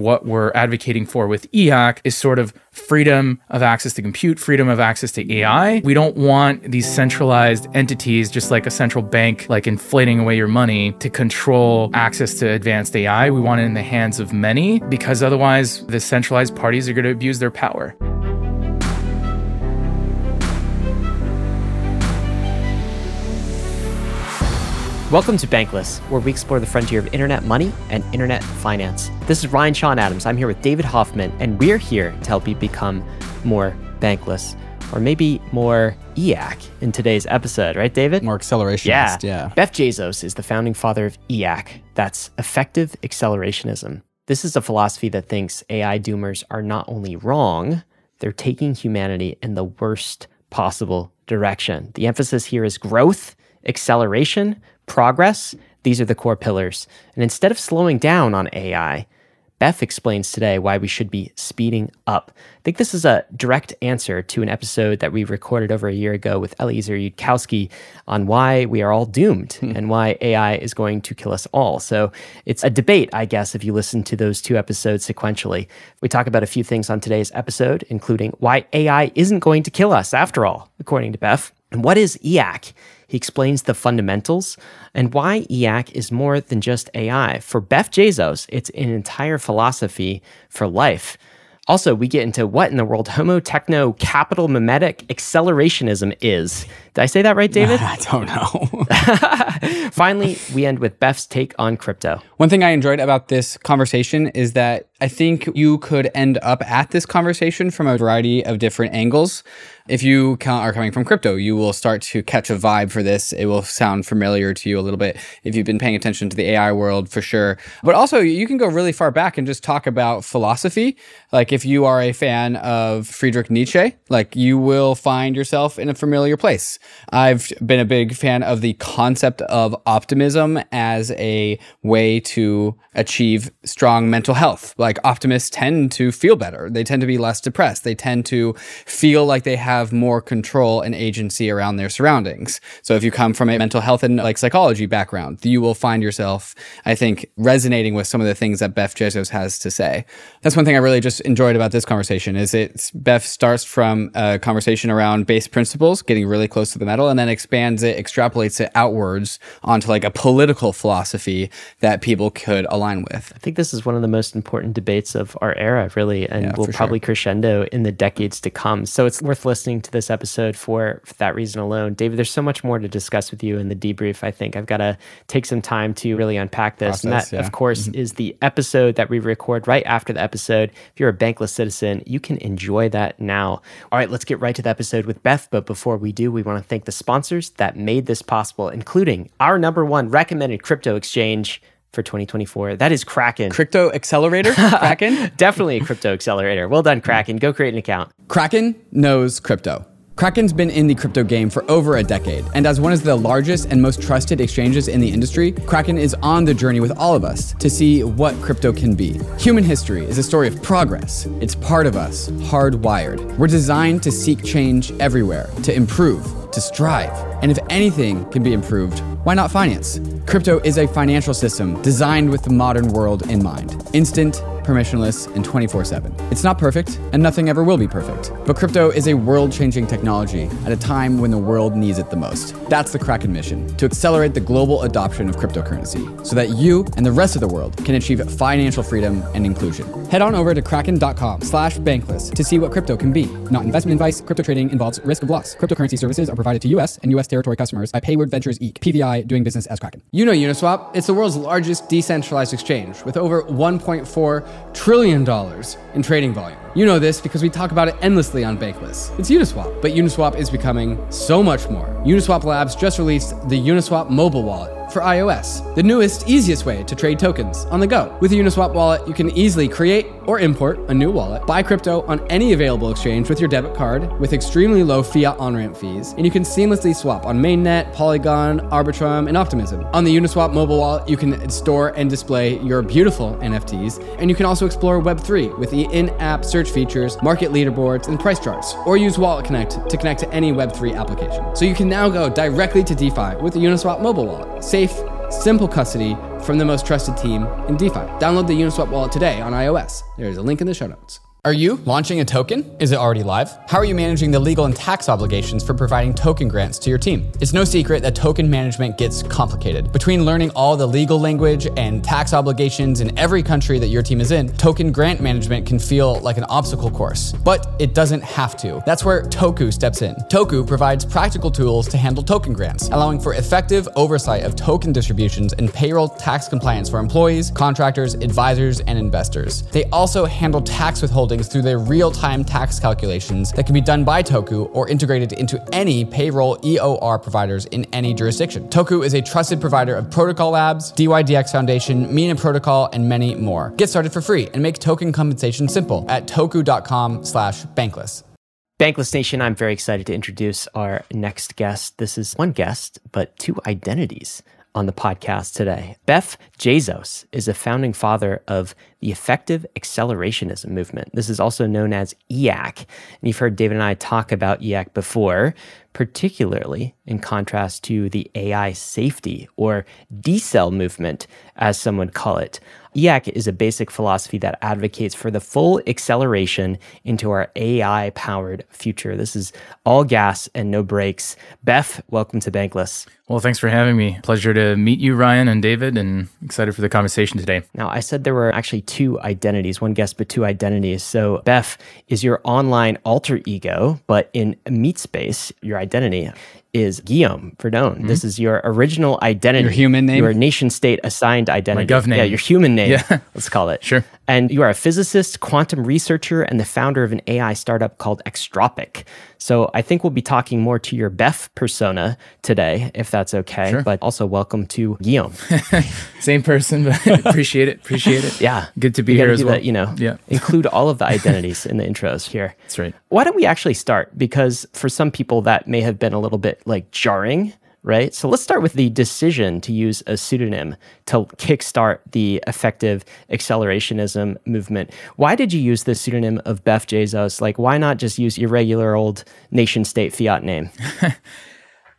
What we're advocating for with EAC is sort of freedom of access to compute, freedom of access to AI. We don't want these centralized entities, just like a central bank, like inflating away your money to control access to advanced AI. We want it in the hands of many because otherwise the centralized parties are going to abuse their power. Welcome to Bankless, where we explore the frontier of internet money and internet finance. This is Ryan Sean Adams. I'm here with David Hoffman, and we're here to help you become more bankless, or maybe more EAC in today's episode, right, David? More accelerationist, yeah. yeah. Beff Jezos is the founding father of EAC. That's effective accelerationism. This is a philosophy that thinks AI doomers are not only wrong, they're taking humanity in the worst possible direction. The emphasis here is growth, acceleration, progress, these are the core pillars. And instead of slowing down on AI, Beff explains today why we should be speeding up. I think this is a direct answer to an episode that we recorded over a year ago with Eliezer Yudkowsky on why we are all doomed hmm. and why AI is going to kill us all. So it's a debate, I guess, if you listen to those two episodes sequentially. We talk about a few things on today's episode, including why AI isn't going to kill us after all, according to Beff. And what is EAC? He explains the fundamentals and why EAC is more than just AI. For Beff Jezos, it's an entire philosophy for life. Also, we get into what in the world homo techno capital mimetic accelerationism is. Did I say that right, David? I don't know. Finally, we end with Beff's take on crypto. One thing I enjoyed about this conversation is that I think you could end up at this conversation from a variety of different angles. If you are coming from crypto, you will start to catch a vibe for this. It will sound familiar to you a little bit if you've been paying attention to the AI world for sure. But also, you can go really far back and just talk about philosophy. Like if you are a fan of Friedrich Nietzsche, like you will find yourself in a familiar place. I've been a big fan of the concept of optimism as a way to achieve strong mental health. Like optimists tend to feel better. They tend to be less depressed. They tend to feel like they have more control and agency around their surroundings. So if you come from a mental health and like psychology background, you will find yourself, I think, resonating with some of the things that Beff Jezos has to say. That's one thing I really just enjoyed about this conversation is it Beff starts from a conversation around base principles, getting really close to the metal, and then expands it, extrapolates it outwards onto like a political philosophy that people could align with. I think this is one of the most important debates of our era, really, and yeah, will probably sure. crescendo in the decades to come. So it's worth listening to this episode for, for that reason alone. David, there's so much more to discuss with you in the debrief. I think I've got to take some time to really unpack this. Process, and that, yeah. of course, mm-hmm. is the episode that we record right after the episode. If you're a bankless citizen, you can enjoy that now. All right, let's get right to the episode with Beff. But before we do, we want to thank the sponsors that made this possible, including our number one recommended crypto exchange for 2024. That is Kraken. Crypto accelerator? Kraken? Definitely a crypto accelerator. Well done, Kraken. Go create an account. Kraken knows crypto. Kraken's been in the crypto game for over a decade, and as one of the largest and most trusted exchanges in the industry, Kraken is on the journey with all of us to see what crypto can be. Human history is a story of progress. It's part of us, hardwired. We're designed to seek change everywhere, to improve, to strive. And if anything can be improved, why not finance? Crypto is a financial system designed with the modern world in mind. Instant, permissionless, and 24 7. It's not perfect, and nothing ever will be perfect. But crypto is a world changing technology at a time when the world needs it the most. That's the Kraken mission to accelerate the global adoption of cryptocurrency so that you and the rest of the world can achieve financial freedom and inclusion. Head on over to kraken.com slash bankless to see what crypto can be. Not investment advice, crypto trading involves risk of loss. Cryptocurrency services are provided to US and US territory customers by Payward Ventures Inc., PVI, doing business as Kraken. You know Uniswap. It's the world's largest decentralized exchange with over 1.4 trillion dollars in trading volume. You know this because we talk about it endlessly on Bankless. It's Uniswap, but Uniswap is becoming so much more. Uniswap Labs just released the Uniswap mobile wallet for iOS, the newest, easiest way to trade tokens on the go. With a Uniswap wallet, you can easily create or import a new wallet, buy crypto on any available exchange with your debit card with extremely low fiat on ramp fees, and you can seamlessly swap on Mainnet, Polygon, Arbitrum, and Optimism. On the Uniswap mobile wallet, you can store and display your beautiful NFTs, and you can also explore Web3 with the in app search features, market leaderboards, and price charts, or use Wallet Connect to connect to any Web3 application. So you can now go directly to DeFi with the Uniswap mobile wallet. Safe, simple custody from the most trusted team in DeFi. Download the Uniswap wallet today on iOS. There's a link in the show notes. Are you launching a token? Is it already live? How are you managing the legal and tax obligations for providing token grants to your team? It's no secret that token management gets complicated. Between learning all the legal language and tax obligations in every country that your team is in, token grant management can feel like an obstacle course. But it doesn't have to. That's where Toku steps in. Toku provides practical tools to handle token grants, allowing for effective oversight of token distributions and payroll tax compliance for employees, contractors, advisors, and investors. They also handle tax withholding through their real time tax calculations that can be done by Toku or integrated into any payroll EOR providers in any jurisdiction. Toku is a trusted provider of Protocol Labs, DYDX Foundation, Mina Protocol, and many more. Get started for free and make token compensation simple at toku.com slash bankless. Bankless Nation, I'm very excited to introduce our next guest. This is one guest, but two identities on the podcast today. Beff Jezos is a founding father of the Effective Accelerationism movement. This is also known as EAC. And you've heard David and I talk about EAC before, particularly in contrast to the AI safety or decel movement, as some would call it. EAC is a basic philosophy that advocates for the full acceleration into our AI powered future. This is all gas and no brakes. Beff, welcome to Bankless. Well, thanks for having me. Pleasure to meet you, Ryan and David, and excited for the conversation today. Now, I said there were actually two identities, one guest, but two identities. So, Beff is your online alter ego, but in Meat Space, your identity is Guillaume Verdon. Mm-hmm. This is your original identity. Your human name? Your nation state assigned identity. My gov name. Yeah, your human name, yeah. let's call it. Sure. And you are a physicist, quantum researcher, and the founder of an AI startup called Extropic. So I think we'll be talking more to your Beff persona today, if that's okay. Sure. But also welcome to Guillaume. Same person, but appreciate it. Appreciate it. Yeah. Good to be here as well. that, you know, Yeah. include all of the identities in the intros here. That's right. Why don't we actually start? Because for some people, that may have been a little bit like jarring, right? So let's start with the decision to use a pseudonym to kickstart the effective accelerationism movement. Why did you use the pseudonym of Beff Jezos? Like, why not just use your regular old nation state fiat name?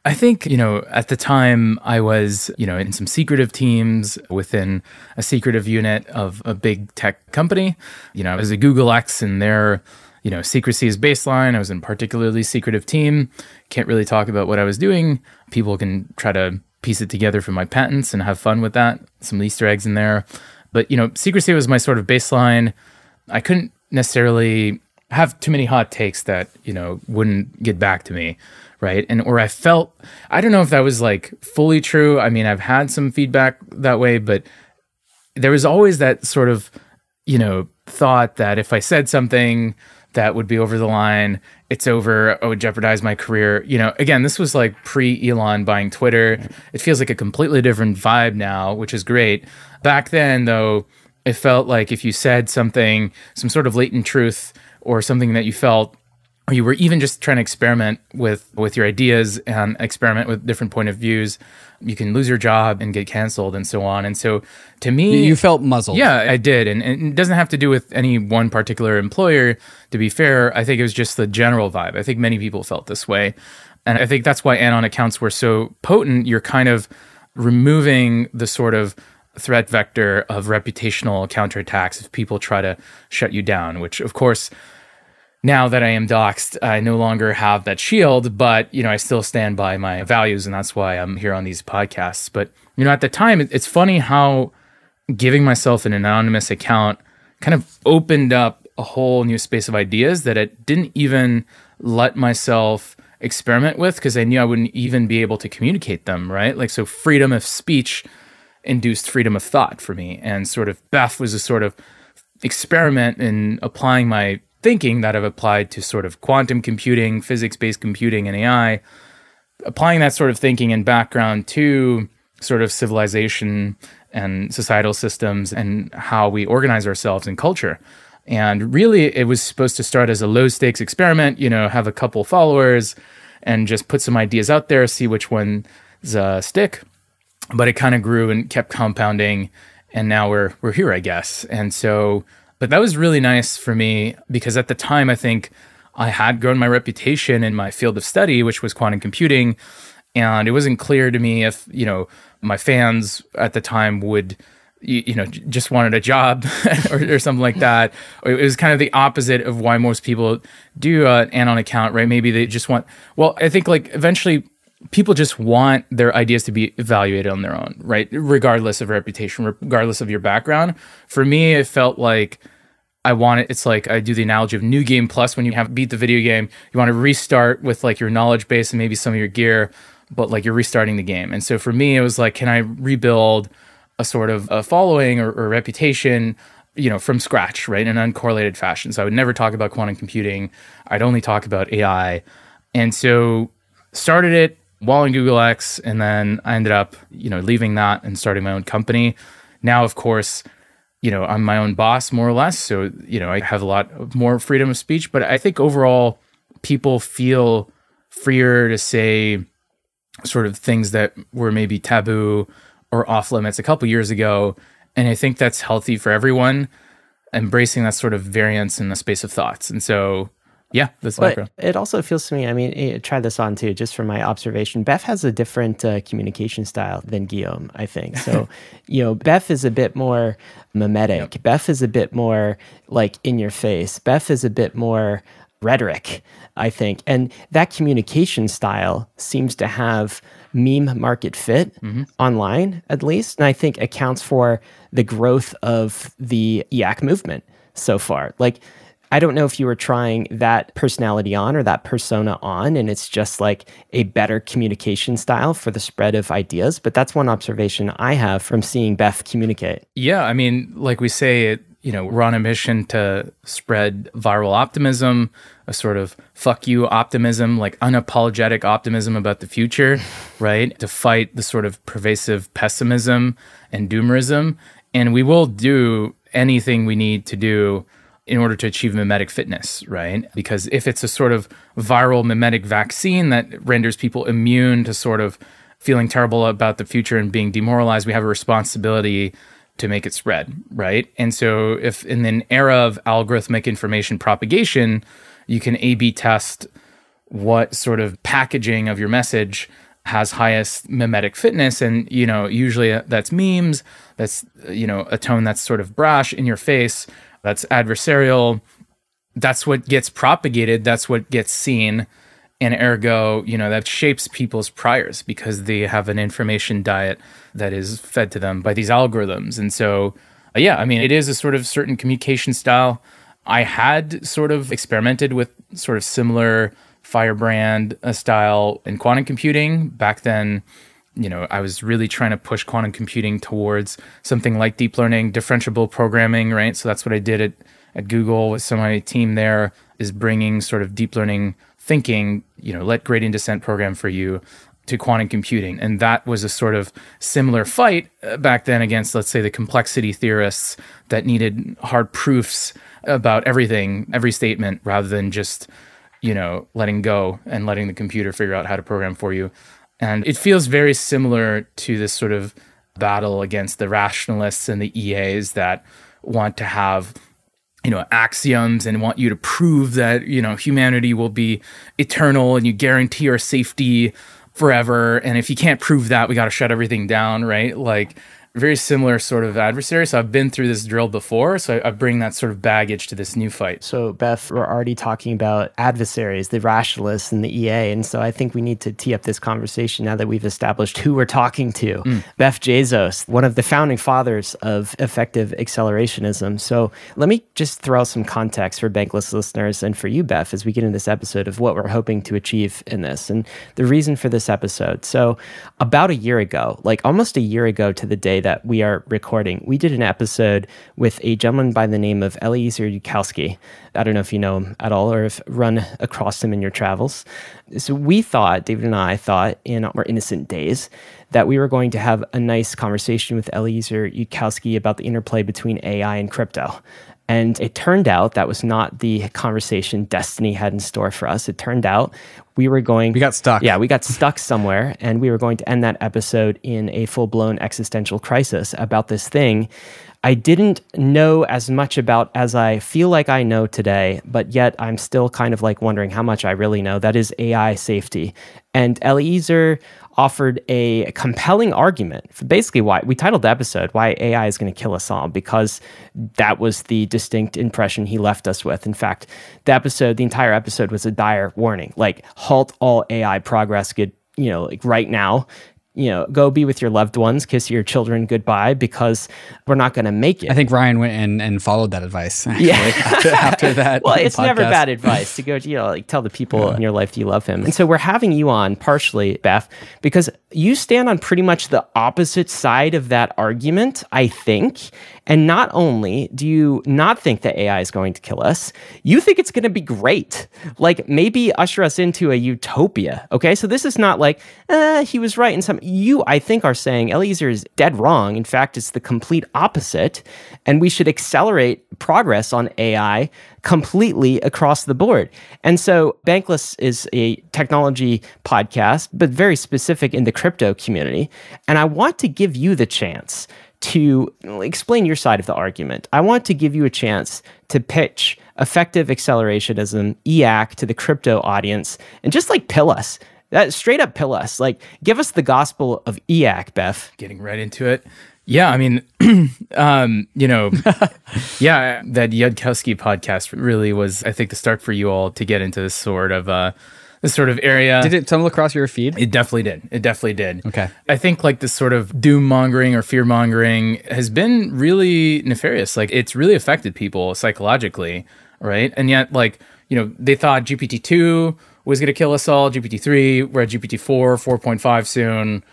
I think, you know, at the time I was, you know, in some secretive teams within a secretive unit of a big tech company. You know, I was a Google X and their, you know, secrecy is baseline. I was in a particularly secretive team. Can't really talk about what I was doing. People can try to piece it together from my patents and have fun with that. Some Easter eggs in there. But, you know, secrecy was my sort of baseline. I couldn't necessarily have too many hot takes that, you know, wouldn't get back to me right and or i felt i don't know if that was like fully true i mean i've had some feedback that way but there was always that sort of you know thought that if i said something that would be over the line. It's over. It would jeopardize my career. You know again this was like pre elon buying twitter. It feels like a completely different vibe now which is great. Back then though it felt like if you said something some sort of latent truth or something that you felt or you were even just trying to experiment with with your ideas and experiment with different point of views you can lose your job and get canceled and so on. And so to me You felt muzzled. yeah i did. And, and it doesn't have to do with any one particular employer to be fair. I think it was just the general vibe. I think many people felt this way. And i think that's why anon accounts were so potent. You're kind of removing the sort of threat vector of reputational counterattacks if people try to shut you down which of course now that I am doxxed, I no longer have that shield, but you know, I still stand by my values, and that's why I'm here on these podcasts. But you know, at the time, it's funny how giving myself an anonymous account kind of opened up a whole new space of ideas that I didn't even let myself experiment with because I knew I wouldn't even be able to communicate them, right? Like, so freedom of speech induced freedom of thought for me. And sort of Beff was a sort of experiment in applying my thinking that I've applied to sort of quantum computing, physics based computing, and AI, applying that sort of thinking and background to sort of civilization and societal systems and how we organize ourselves in culture. And really, it was supposed to start as a low stakes experiment, you know, have a couple followers and just put some ideas out there, see which ones uh, stick. But it kind of grew and kept compounding. And now we're, we're here, I guess. And so, but that was really nice for me because at the time, I think I had grown my reputation in my field of study, which was quantum computing. And it wasn't clear to me if, you know, my fans at the time would you, know just wanted a job or, or something like that. It was kind of the opposite of why most people do uh, an anon account right? Maybe they just want well i think like eventually people just want their ideas to be evaluated on their own right? Regardless of reputation regardless of your background. For me it felt like I want it. It's like I do the analogy of new game plus when you have beat the video game, you want to restart with like your knowledge base and maybe some of your gear, but like you're restarting the game. And so for me, it was like, can I rebuild a sort of a following or, or reputation, you know, from scratch, right, in an uncorrelated fashion? So I would never talk about quantum computing. I'd only talk about AI. And so started it while in Google X, and then I ended up, you know, leaving that and starting my own company. Now, of course, you know, I'm my own boss more or less. So, you know, I have a lot more freedom of speech. But I think overall, people feel freer to say sort of things that were maybe taboo or off limits a couple years ago. And I think that's healthy for everyone, embracing that sort of variance in the space of thoughts. And so, yeah, that's my But background. it also feels to me, I mean, eh, try this on too, just from my observation. Beff has a different uh, communication style than Guillaume, I think. So, you know, Beff is a bit more mimetic. Beff is a bit more like in your face. Beff is a bit more rhetoric, I think. And that communication style seems to have meme market fit online, at least. And I think accounts for the growth of the EAC movement so far. Like, I don't know if you were trying that personality on or that persona on, and it's just like a better communication style for the spread of ideas. But that's one observation I have from seeing Beff communicate. Yeah, I mean, like we say, it, you know, we're on a mission to spread viral optimism, a sort of fuck you optimism, like unapologetic optimism about the future, right? To fight the sort of pervasive pessimism and doomerism. And we will do anything we need to do in order to achieve mimetic fitness, right? Because if it's a sort of viral mimetic vaccine that renders people immune to sort of feeling terrible about the future and being demoralized, we have a responsibility to make it spread, right? And so if in an era of algorithmic information propagation, you can A B test what sort of packaging of your message has highest mimetic fitness and you know usually uh, that's memes that's uh, you know a tone that's sort of brash in your face that's adversarial. That's what gets propagated. That's what gets seen. And ergo you know that shapes people's priors because they have an information diet that is fed to them by these algorithms. And so uh, yeah i mean it is a sort of certain communication style. I had sort of experimented with sort of similar firebrand uh, style in quantum computing back then you know i was really trying to push quantum computing towards something like deep learning differentiable programming right? So that's what i did at, at google with some of my team there is bringing sort of deep learning thinking you know let gradient descent program for you to quantum computing. And that was a sort of similar fight uh, back then against let's say the complexity theorists that needed hard proofs about everything every statement rather than just you know letting go and letting the computer figure out how to program for you and it feels very similar to this sort of battle against the rationalists and the EAs that want to have you know axioms and want you to prove that you know humanity will be eternal and you guarantee our safety forever. And if you can't prove that we got to shut everything down right? Like very similar sort of adversary so i've been through this drill before so I, I bring that sort of baggage to this new fight So, Beff, we're already talking about adversaries, the rationalists and the EA. And so I think we need to tee up this conversation now that we've established who we're talking to. Mm. Beff Jezos, one of the founding fathers of effective accelerationism. So let me just throw out some context for Bankless listeners and for you, Beff, as we get into this episode of what we're hoping to achieve in this and the reason for this episode. So, about a year ago, like almost a year ago to the day that we are recording, we did an episode with a gentleman by the name of Eliezer Yudkowsky. I don't know if you know him at all or have run across him in your travels. So we thought, David and I thought in our innocent days, that we were going to have a nice conversation with Eliezer Yudkowsky about the interplay between AI and crypto. And it turned out that was not the conversation Destiny had in store for us. It turned out we were going. We got stuck. Yeah, we got stuck somewhere, and we were going to end that episode in a full blown existential crisis about this thing I didn't know as much about as I feel like I know today, but yet I'm still kind of like wondering how much I really know. That is AI safety. And Eliezer offered a compelling argument for basically why we titled the episode why AI is going to kill us all because that was the distinct impression he left us with. In fact, the episode, the entire episode was a dire warning, like halt all AI progress, good, you know, like right now you know, go be with your loved ones, kiss your children goodbye because we're not going to make it. I think Ryan went and, and followed that advice. Actually, Yeah. after, after that. well, it's never bad advice to go, you know, like tell the people in your life you love him. And so we're having you on partially, Beff, because you stand on pretty much the opposite side of that argument, I think. And not only do you not think that AI is going to kill us, you think it's going to be great. Like maybe usher us into a utopia. Okay. So this is not like, eh, he was right in some. You, I think, are saying Eliezer is dead wrong. In fact, it's the complete opposite. And we should accelerate progress on AI completely across the board. And so Bankless is a technology podcast, but very specific in the crypto community. And I want to give you the chance to explain your side of the argument. I want to give you a chance to pitch effective accelerationism, EAC, to the crypto audience and just like pill us. That straight up pill us. Like give us the gospel of EAC, Beff. getting right into it. Yeah, I mean, um, you know, yeah, that Yudkowsky podcast really was, I think, the start for you all to get into this sort of uh, this sort of area. Did it tumble across your feed? It definitely did. It definitely did. Okay. I think like this sort of doom mongering or fear mongering has been really nefarious. Like it's really affected people psychologically, right? And yet, like, you know, they thought GPT 2 was going to kill us all, GPT 3, we're at GPT 4, 4.5 soon.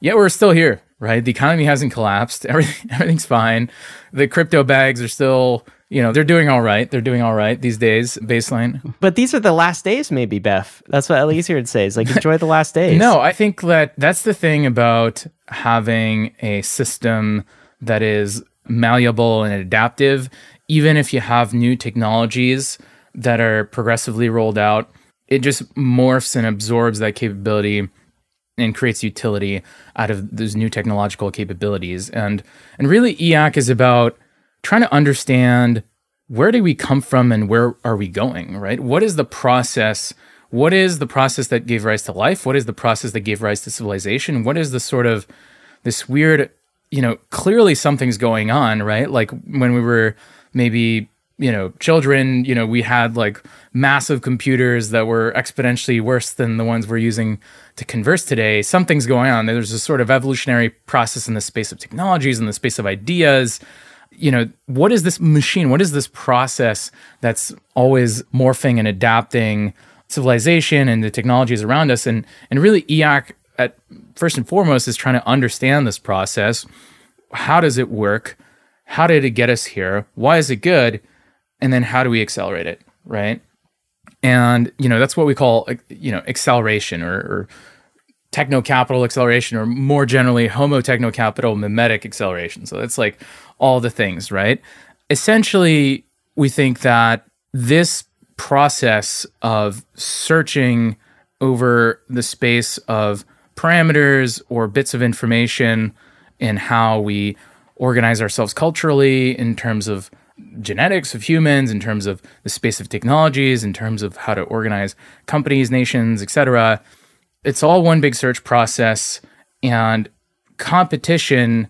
Yeah, we're still here, right? The economy hasn't collapsed. Everything, everything's fine. The crypto bags are still, you know, they're doing all right. They're doing all right these days, baseline. But these are the last days, maybe, Beff. That's what Eliezer would say. Is like enjoy the last days. No, I think that that's the thing about having a system that is malleable and adaptive. Even if you have new technologies that are progressively rolled out, it just morphs and absorbs that capability and creates utility out of those new technological capabilities. And and really EAC is about trying to understand where do we come from and where are we going, right? What is the process? What is the process that gave rise to life? What is the process that gave rise to civilization? What is the sort of this weird, you know, clearly something's going on, right? Like when we were maybe, you know, children, you know, we had like massive computers that were exponentially worse than the ones we're using to converse today. Something's going on. There's a sort of evolutionary process in the space of technologies, in the space of ideas. You know, what is this machine? What is this process that's always morphing and adapting civilization and the technologies around us? And and really EAC at first and foremost is trying to understand this process. How does it work? How did it get us here? Why is it good? And then how do we accelerate it? Right. And you know that's what we call you know acceleration or, or techno capital acceleration, or more generally homo techno capital mimetic acceleration. So that's like all the things, right? Essentially, we think that this process of searching over the space of parameters or bits of information in how we organize ourselves culturally in terms of genetics of humans in terms of the space of technologies in terms of how to organize companies nations etc it's all one big search process and competition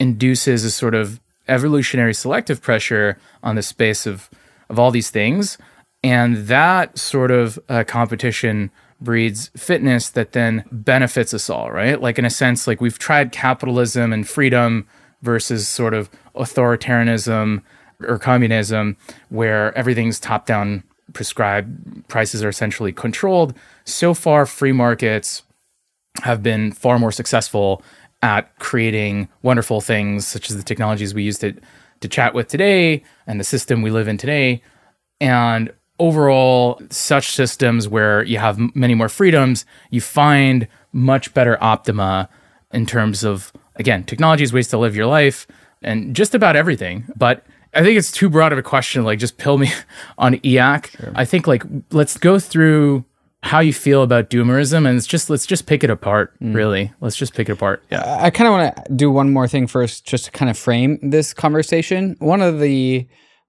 induces a sort of evolutionary selective pressure on the space of of all these things. And that sort of uh, competition breeds fitness that then benefits us all right? Like in a sense like we've tried capitalism and freedom versus sort of authoritarianism or communism where everything's top down prescribed prices are essentially controlled. So far free markets have been far more successful at creating wonderful things such as the technologies we use to to chat with today and the system we live in today. And overall such systems where you have many more freedoms you find much better optima in terms of again technologies ways to live your life and just about everything. But i think it's too broad of a question like just pill me on eac i think like let's go through how you feel about doomerism and it's just let's just pick it apart mm. really let's just pick it apart yeah I kind of want to do one more thing first, just to kind of frame this conversation. One of the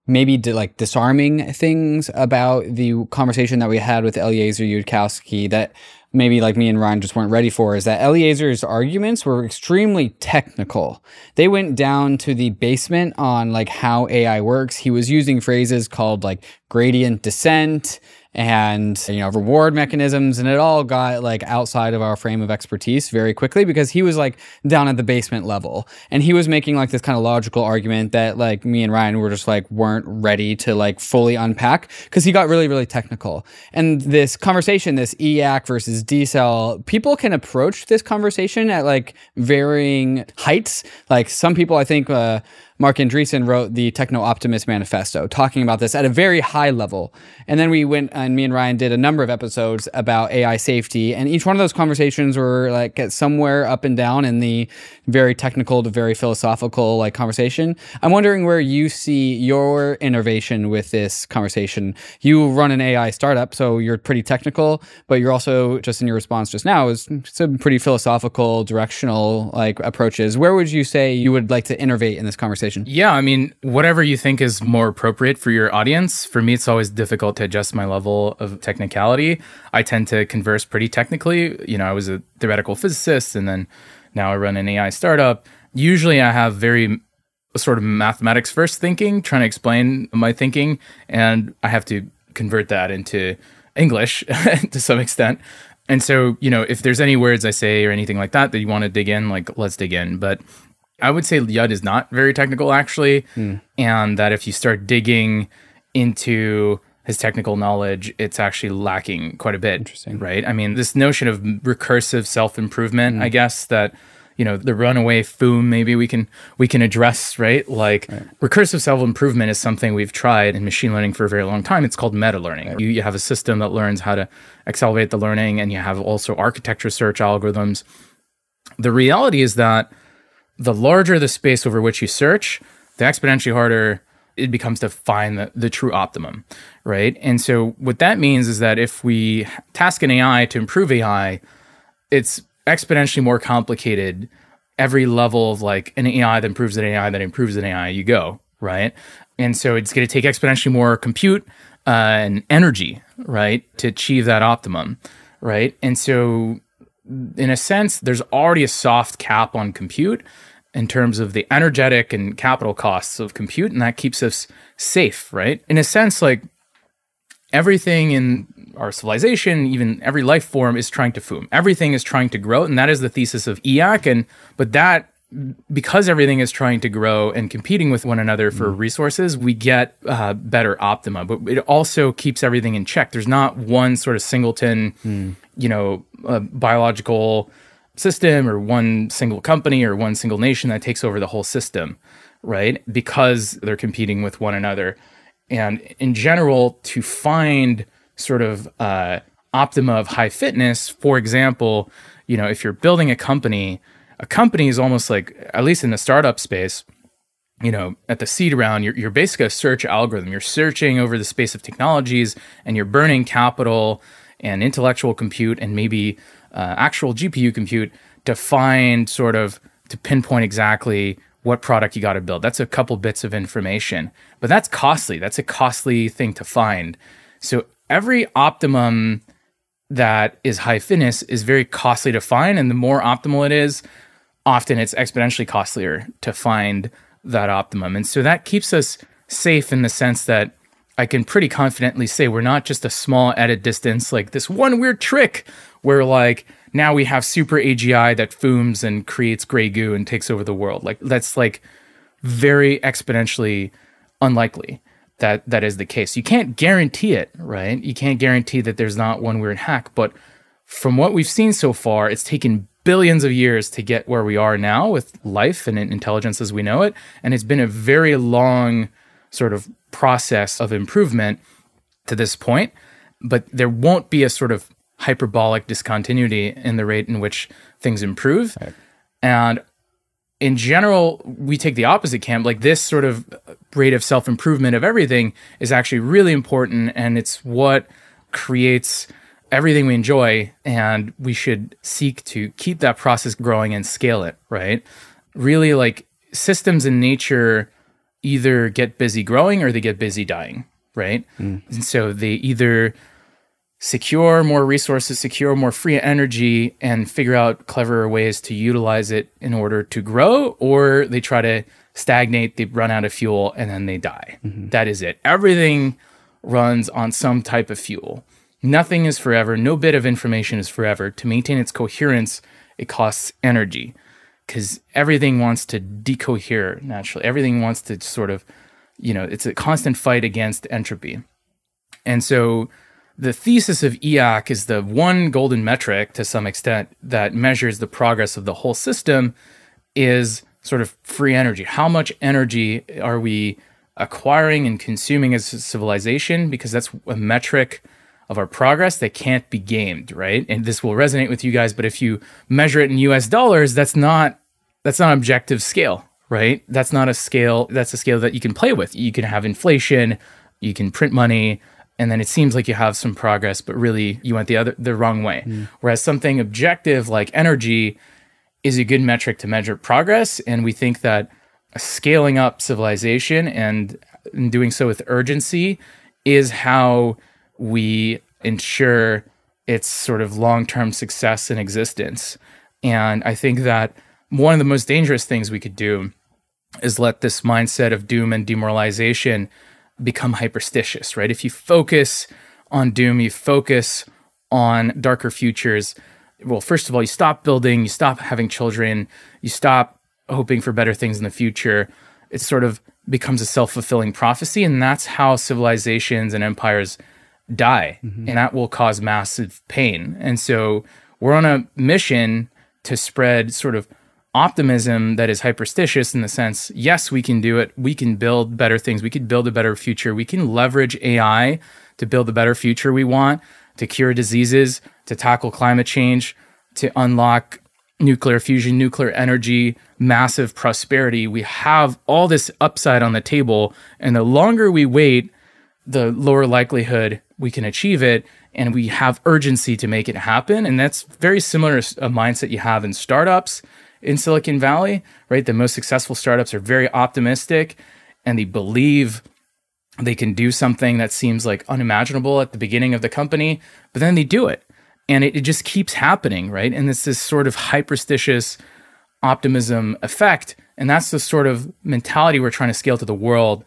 maybe di- like disarming things about the conversation that we had with Eliezer Yudkowsky that maybe like me and Ryan just weren't ready for is that Eliezer's arguments were extremely technical. They went down to the basement on like how AI works. He was using phrases called like gradient descent and you know reward mechanisms and it all got like outside of our frame of expertise very quickly because he was like down at the basement level. And he was making like this kind of logical argument that like me and Ryan were just like weren't ready to like fully unpack because he got really really technical. And this conversation this EAC versus decel people can approach this conversation at like varying heights. Like some people I think uh, Marc Andreessen wrote the Techno Optimist Manifesto, talking about this at a very high level. And then we went, and me and Ryan did a number of episodes about AI safety. And each one of those conversations were like somewhere up and down in the very technical to very philosophical like conversation. I'm wondering where you see your innovation with this conversation. You run an AI startup, so you're pretty technical, but you're also just in your response just now is some pretty philosophical, directional like approaches. Where would you say you would like to innovate in this conversation? Yeah, I mean, whatever you think is more appropriate for your audience. For me, it's always difficult to adjust my level of technicality. I tend to converse pretty technically. You know, I was a theoretical physicist and then now I run an AI startup. Usually I have very sort of mathematics first thinking, trying to explain my thinking, and I have to convert that into English to some extent. And so, you know, if there's any words I say or anything like that that you want to dig in, like let's dig in. But I would say Yud is not very technical actually, mm. and that if you start digging into his technical knowledge, it's actually lacking quite a bit. Interesting, right? I mean, this notion of recursive self improvement, mm. I guess that you know the runaway foom maybe we can we can address right like right. recursive self-improvement is something we've tried in machine learning for a very long time it's called meta learning right. you, you have a system that learns how to accelerate the learning and you have also architecture search algorithms the reality is that the larger the space over which you search, the exponentially harder it becomes to find the, the true optimum, right? And so what that means is that if we task an AI to improve AI, it's exponentially more complicated every level of like an AI that improves an AI that improves an AI you go, right? And so it's going to take exponentially more compute uh, and energy, right, to achieve that optimum, right? And so in a sense, there's already a soft cap on compute in terms of the energetic and capital costs of compute, and that keeps us safe, right? In a sense, like everything in our civilization, even every life form is trying to foom. Everything is trying to grow, and that is the thesis of EAC. And but that because everything is trying to grow and competing with one another for mm. resources, we get uh, better optima. But it also keeps everything in check. There's not one sort of singleton, mm. You know, a biological system or one single company or one single nation that takes over the whole system, right? Because they're competing with one another. And in general, to find sort of uh, optima of high fitness, for example, you know, if you're building a company, a company is almost like, at least in the startup space, you know, at the seed round, you're, you're basically a search algorithm. You're searching over the space of technologies and you're burning capital and intellectual compute and maybe uh, actual GPU compute to find sort of to pinpoint exactly what product you got to build. That's a couple bits of information, but that's costly. That's a costly thing to find. So every optimum that is high fitness is very costly to find. And the more optimal it is, often it's exponentially costlier to find that optimum. And so that keeps us safe in the sense that I can pretty confidently say we're not just a small edit distance, like this one weird trick where like now we have super AGI that fooms and creates gray goo and takes over the world. Like that's like very exponentially unlikely that that is the case. You can't guarantee it, right? You can't guarantee that there's not one weird hack, but from what we've seen so far, it's taken billions of years to get where we are now with life and intelligence as we know it, and it's been a very long sort of process of improvement to this point, but there won't be a sort of hyperbolic discontinuity in the rate in which things improve. Right. And in general, we take the opposite camp. Like this sort of rate of self improvement of everything is actually really important, and it's what creates everything we enjoy. And we should seek to keep that process growing and scale it, right? Really, like systems in nature either get busy growing or they get busy dying, right? Mm. And so they either secure more resources, secure more free energy, and figure out cleverer ways to utilize it in order to grow, or they try to stagnate, they run out of fuel, and then they die. That is it. Everything runs on some type of fuel. Nothing is forever. No bit of information is forever. To maintain its coherence, it costs energy because everything wants to decohere naturally. Everything wants to sort of, you know, it's a constant fight against entropy. And so the thesis of EAC is the one golden metric to some extent that measures the progress of the whole system is sort of free energy. How much energy are we acquiring and consuming as a civilization? Because that's a metric of our progress that can't be gamed, right? And this will resonate with you guys, but if you measure it in US dollars, that's not that's not an objective scale, right? That's not a scale, that's a scale that you can play with. You can have inflation, you can print money, and then it seems like you have some progress, but really you went the other the wrong way. Hmm. Whereas something objective like energy is a good metric to measure progress, and we think that scaling up civilization and and doing so with urgency is how we ensure its sort of long-term success and existence. And I think that one of the most dangerous things we could do is let this mindset of doom and demoralization become hyperstitious, right? If you focus on doom, you focus on darker futures. Well, first of all, you stop building, you stop having children, you stop hoping for better things in the future. It sort of becomes a self fulfilling prophecy. And that's how civilizations and empires die. Mm-hmm. And that will cause massive pain. And so we're on a mission to spread sort of optimism that is hyperstitious in the sense yes we can do it. We can build better things. We could build a better future. We can leverage ai to build a better future we want to cure diseases to tackle climate change to unlock nuclear fusion nuclear energy massive prosperity. We have all this upside on the table and the longer we wait the lower likelihood we can achieve it and we have urgency to make it happen. And that's very similar a mindset you have in startups in Silicon Valley, right? The most successful startups are very optimistic and they believe they can do something that seems like unimaginable at the beginning of the company, but then they do it. And it, it just keeps happening, right? And it's this sort of hyperstitious optimism effect. And that's the sort of mentality we're trying to scale to the world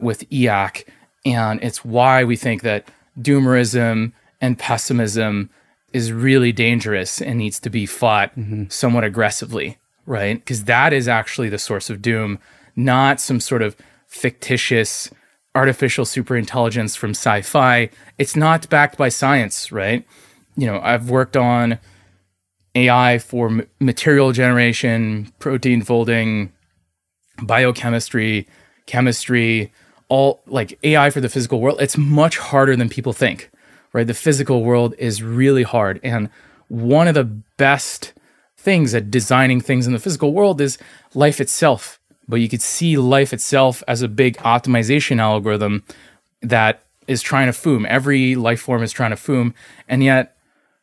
with EAC. And it's why we think that doomerism and pessimism is really dangerous and needs to be fought mm-hmm. somewhat aggressively, right? Because that is actually the source of doom, not some sort of fictitious artificial superintelligence from sci-fi. It's not backed by science, right? You know, I've worked on AI for m- material generation, protein folding, biochemistry, chemistry, all like AI for the physical world. It's much harder than people think right? The physical world is really hard. And one of the best things at designing things in the physical world is life itself. But you could see life itself as a big optimization algorithm that is trying to foom. Every life form is trying to foom, and yet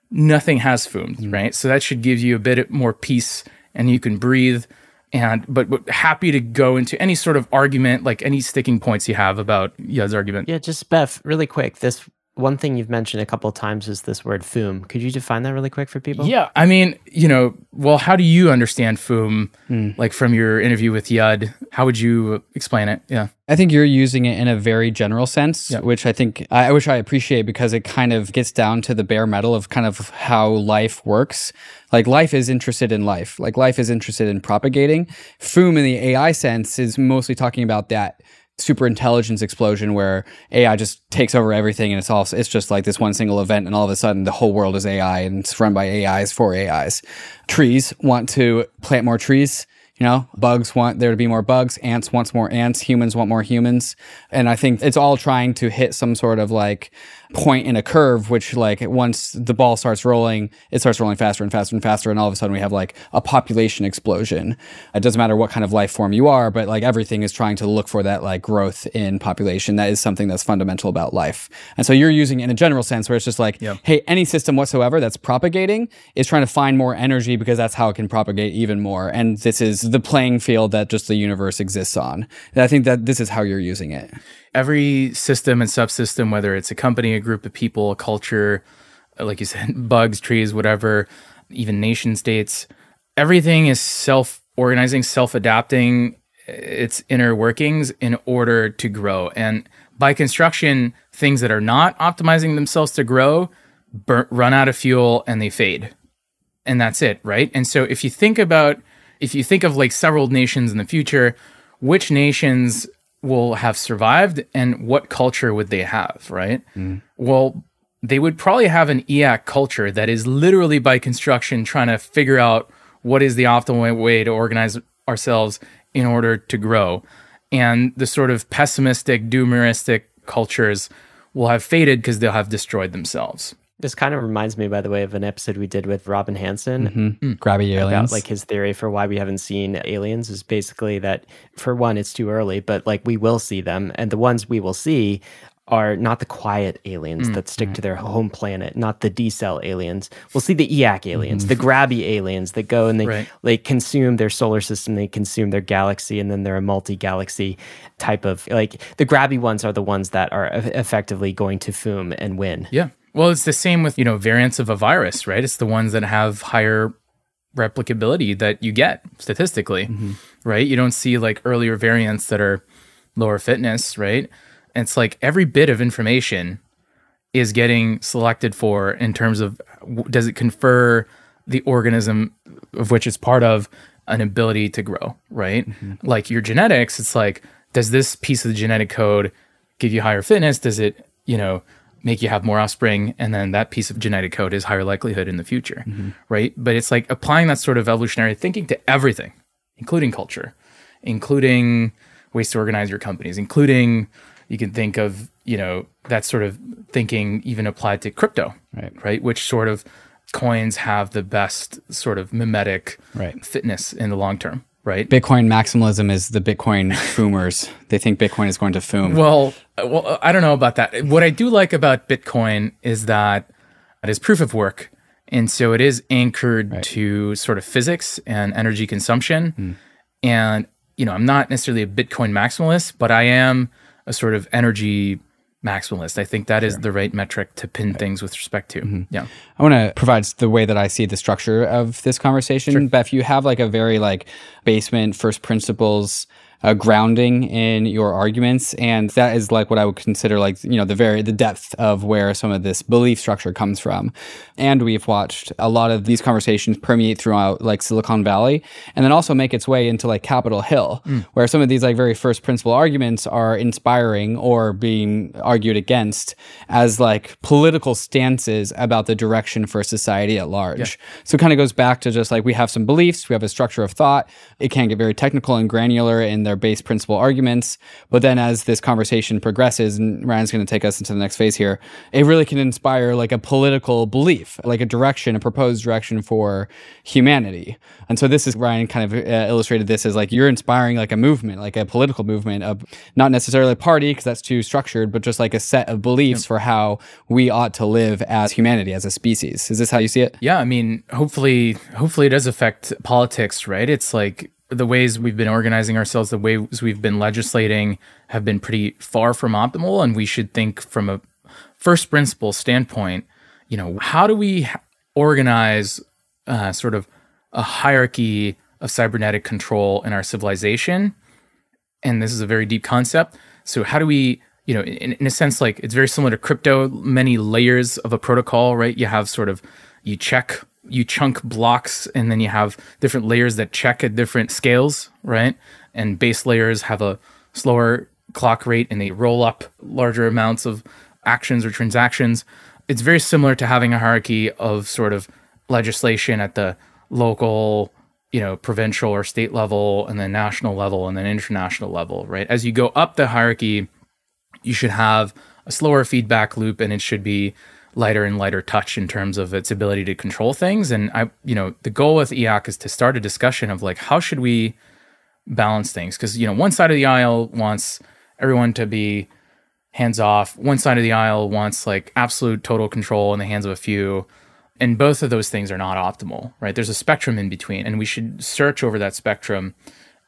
nothing has foomed, mm-hmm. right? So that should give you a bit more peace and you can breathe. And but, but happy to go into any sort of argument, like any sticking points you have about Yud's argument. Yeah, just Beff, really quick. This one thing you've mentioned a couple of times is this word "foom." Could you define that really quick for people? Yeah, I mean, you know, well, how do you understand Foom? Hmm. Like from your interview with Yud, how would you explain it? Yeah, I think you're using it in a very general sense, which I think I, which I appreciate because it kind of gets down to the bare metal of kind of how life works. Like life is interested in life. Like life is interested in propagating. Foom in the AI sense is mostly talking about that super intelligence explosion where AI just takes over everything and it's all it's just like this one single event and all of a sudden the whole world is AI and it's run by AIs for AIs. Trees want to plant more trees. You know, bugs want there to be more bugs, ants wants more ants, humans want more humans. And I think it's all trying to hit some sort of like point in a curve, which like once the ball starts rolling, it starts rolling faster and faster and faster. And all of a sudden we have like a population explosion. It doesn't matter what kind of life form you are, but like everything is trying to look for that like growth in population. That is something that's fundamental about life. And so you're using it in a general sense where it's just like, hey, any system whatsoever that's propagating is trying to find more energy because that's how it can propagate even more. And this is the playing field that just the universe exists on. And I think that this is how you're using it. Every system and subsystem, whether it's a company, a group of people, a culture, uh, like you said, bugs, trees, whatever, even nation states, everything is self organizing, self adapting uh, its inner workings in order to grow. And by construction, things that are not optimizing themselves to grow burn, run out of fuel and they fade. And that's it, right? And so if you think about, if you think of like several nations in the future, which nations will have survived and what culture would they have, right? Mm. Well, they would probably have an e/acc culture that is literally by construction trying to figure out what is the optimal way to organize ourselves in order to grow. And the sort of pessimistic, doomeristic cultures will have faded because they'll have destroyed themselves. This kind of reminds me, by the way, of an episode we did with Robin Hanson mm-hmm. hmm. Grabby aliens. about like his theory for why we haven't seen aliens is basically that for one, it's too early, but like we will see them, and the ones we will see are not the quiet aliens hmm. that stick to their home planet, not the decel aliens. We'll see the e/acc mm-hmm. aliens, the grabby aliens that go and they Right. they consume their solar system, they consume their galaxy, and then they're a multi-galaxy type of like the grabby ones are the ones that are effectively going to foom and win. Yeah. Well, it's the same with, you know, variants of a virus, right? It's the ones that have higher replicability that you get statistically, mm-hmm. right? You don't see like earlier variants that are lower fitness, right? And it's like every bit of information is getting selected for in terms of does it confer the organism of which it's part of an ability to grow, right? Mm-hmm. Like your genetics, it's like, does this piece of the genetic code give you higher fitness? Does it, you know, make you have more offspring? And then that piece of genetic code is higher likelihood in the future, mm-hmm. right? But it's like applying that sort of evolutionary thinking to everything, including culture, including ways to organize your companies, including you can think of, you know, that sort of thinking even applied to crypto, Right. Right. Which sort of coins have the best sort of mimetic Right. fitness in the long term, right? Bitcoin maximalism is the Bitcoin foomers. they think Bitcoin is going to foom. Well, well, I don't know about that. What I do like about Bitcoin is that it is proof of work, and so it is anchored to sort of physics and energy consumption. Hmm. And you know, I'm not necessarily a Bitcoin maximalist, but I am a sort of energy maximalist. I think that is the right metric to pin things with respect to. Mm-hmm. Yeah. I want to provide the way that I see the structure of this conversation. But if you have like a very like basement first principles uh, grounding in your arguments, and that is like what I would consider like you know the very the depth of where some of this belief structure comes from. And we've watched a lot of these conversations permeate throughout like Silicon Valley, and then also make its way into like Capitol Hill, where some of these like very first principle arguments are inspiring or being argued against as like political stances about the direction for society at large. So it kind of goes back to just like we have some beliefs, we have a structure of thought. It can get very technical and granular in their base principle arguments. But then as this conversation progresses, and Ryan's going to take us into the next phase here, it really can inspire like a political belief, like a direction, a proposed direction for humanity. And so this is Ryan kind of uh, illustrated this as like you're inspiring like a movement, like a political movement of not necessarily a party because that's too structured, but just like a set of beliefs for how we ought to live as humanity, as a species. Is this how you see it? Yeah, I mean, hopefully, hopefully it does affect politics, right? It's like the ways we've been organizing ourselves, the ways we've been legislating have been pretty far from optimal, and we should think from a first principle standpoint. You know, how do we organize uh, sort of a hierarchy of cybernetic control in our civilization? and this is a very deep concept. So how do we, you know, in, in a sense, like it's very similar to crypto, many layers of a protocol, right? You have sort of you check, you chunk blocks, and then you have different layers that check at different scales, right? And base layers have a slower clock rate and they roll up larger amounts of actions or transactions. It's very similar to having a hierarchy of sort of legislation at the local, you know, provincial or state level, and then national level, and then international level, right? As you go up the hierarchy, you should have a slower feedback loop and it should be lighter and lighter touch in terms of its ability to control things. And I, you know, the goal with e/acc is to start a discussion of like, how should we balance things? Because, you know, one side of the aisle wants everyone to be hands off. One side of the aisle wants like absolute total control in the hands of a few. And both of those things are not optimal, right? There's a spectrum in between, and we should search over that spectrum.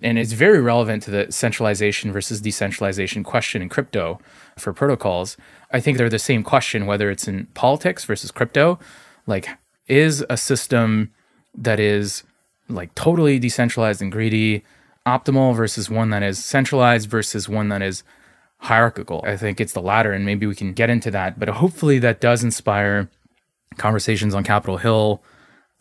And it's very relevant to the centralization versus decentralization question in crypto for protocols. I think they're the same question, whether it's in politics versus crypto. Like, is a system that is like totally decentralized and greedy optimal versus one that is centralized versus one that is hierarchical? I think it's the latter, and maybe we can get into that. But hopefully, that does inspire conversations on Capitol Hill